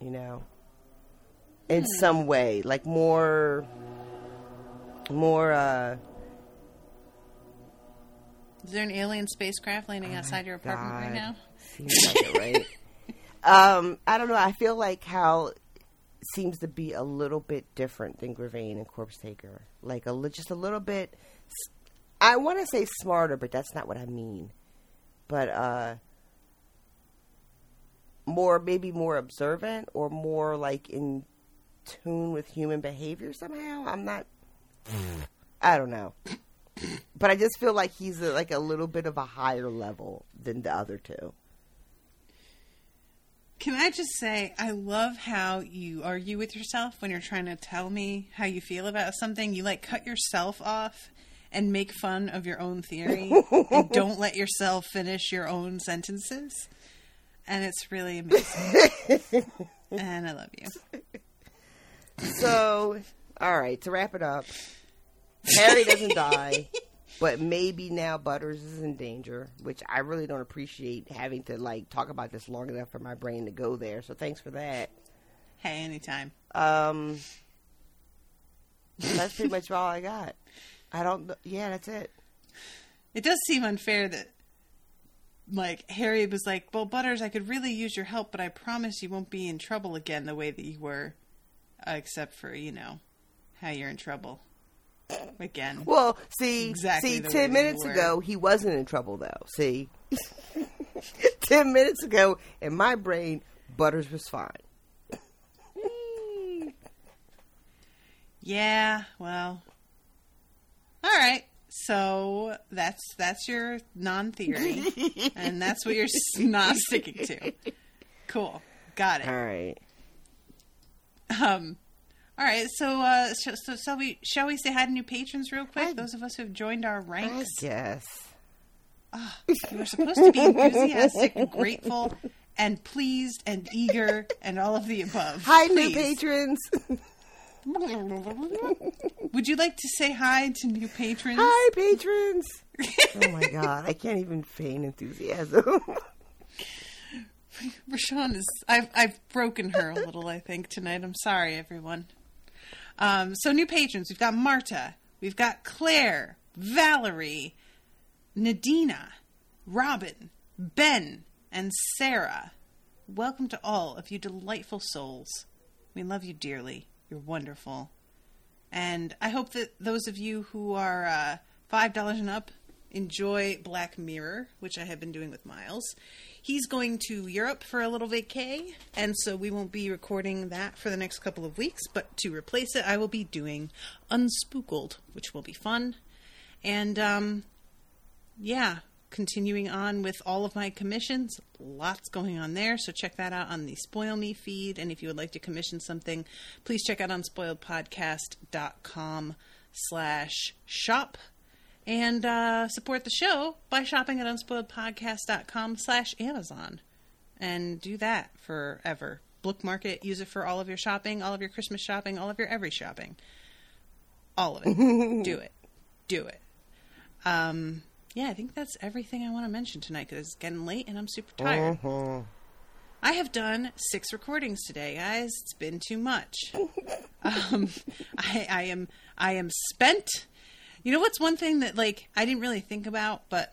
You know, in Hmm. some way, like more, more. uh Is there an alien spacecraft landing outside your apartment right now? Seems like it, right? um, I don't know. I feel like Hal seems to be a little bit different than Grevane and Corpsetaker. Like a just a little bit. I want to say smarter, but that's not what I mean. But uh, more maybe more observant or more like in tune with human behavior somehow. I'm not. I don't know. But I just feel like he's a, like a little bit of a higher level than the other two. Can I just say, I love how you argue with yourself when you're trying to tell me how you feel about something. You like cut yourself off and make fun of your own theory and don't let yourself finish your own sentences. And it's really amazing. and I love you. So, all right, to wrap it up, Harry doesn't die, but maybe now Butters is in danger, which I really don't appreciate having to like talk about this long enough for my brain to go there. So thanks for that. Hey, anytime. Um, that's pretty much all I got. I don't. Yeah, that's it. It does seem unfair that, like, Harry was like, Well, Butters, I could really use your help, but I promise you won't be in trouble again the way that you were. Except for, you know, how you're in trouble. Again. Well, see, Exactly see, ten minutes ago he wasn't in trouble though. See, ten minutes ago in my brain, Butters was fine. Yeah, well. All right. So that's that's your non-theory, and that's what you're not sticking to. Cool, got it. All right. Um, all right. So, uh, so, so, so we shall we say hi to new patrons real quick? Those of us who've joined our I ranks. guess. You are supposed to be enthusiastic and grateful and pleased and eager and all of the above. Hi, new patrons. Would you like to say hi to new patrons? Hi, patrons. oh my god, I can't even feign enthusiasm. Rashawn is. I've I've broken her a little. I think tonight. I'm sorry, everyone. Um, so new patrons. We've got Marta. We've got Claire, Valerie, Nadina, Robin, Ben, and Sarah. Welcome to all of you delightful souls. We love you dearly. You're wonderful. And I hope that those of you who are uh, $5 and up enjoy Black Mirror, which I have been doing with Miles. He's going to Europe for a little vacay, and so we won't be recording that for the next couple of weeks. But to replace it, I will be doing Unspookled, which will be fun. And um, yeah, continuing on with all of my commissions. Lots going on there, so check that out on the Spoil Me feed. And if you would like to commission something, please check out unspoiledpodcast.com slash shop. And uh, support the show by shopping at unspoiledpodcast.com slash Amazon. And do that forever. Bookmark it, use it for all of your shopping, all of your Christmas shopping, all of your every shopping. All of it. do it. Do it. Um, yeah, I think that's everything I want to mention tonight because it's getting late and I'm super tired. I have done six recordings today, guys. It's been too much. Um, I, I am I am spent. You know what's one thing that like I didn't really think about, but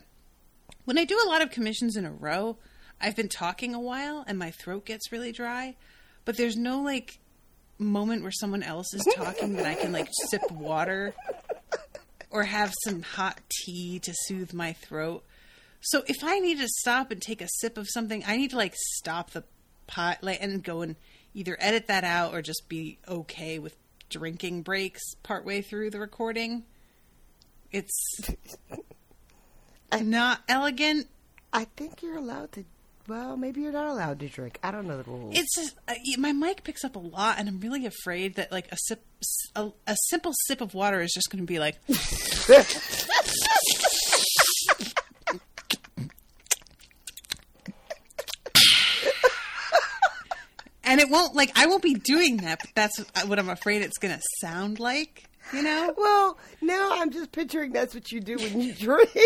when I do a lot of commissions in a row, I've been talking a while and my throat gets really dry, but there's no like moment where someone else is talking that I can like sip water or have some hot tea to soothe my throat. So if I need to stop and take a sip of something, I need to like stop the pot like and go and either edit that out or just be okay with drinking breaks partway through the recording. It's not elegant. I think you're allowed to. Well, maybe you're not allowed to drink. I don't know the rules. It's just uh, my mic picks up a lot, and I'm really afraid that like a sip, a, a simple sip of water is just going to be like. and it won't like I won't be doing that. But that's what I'm afraid it's going to sound like. You know. Well, now I'm just picturing that's what you do when you drink.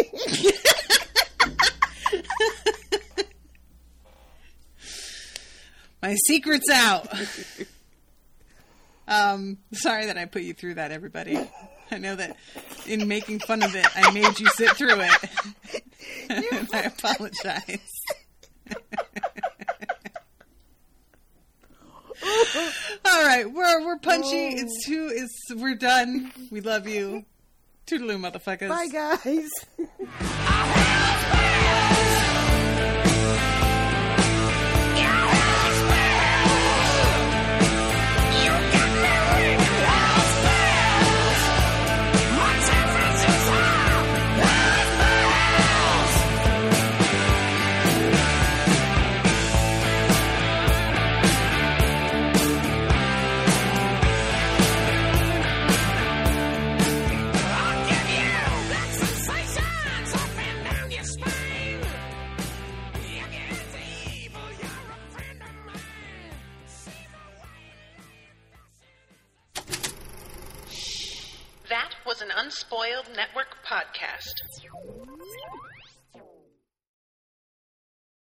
My secret's out. um, sorry that I put you through that, everybody. I know that in making fun of it, I made you sit through it. I apologize. All right, we're we're punchy. It's two. It's we're done. We love you. Toodaloo, motherfuckers. Bye, guys. Unspoiled Network podcast.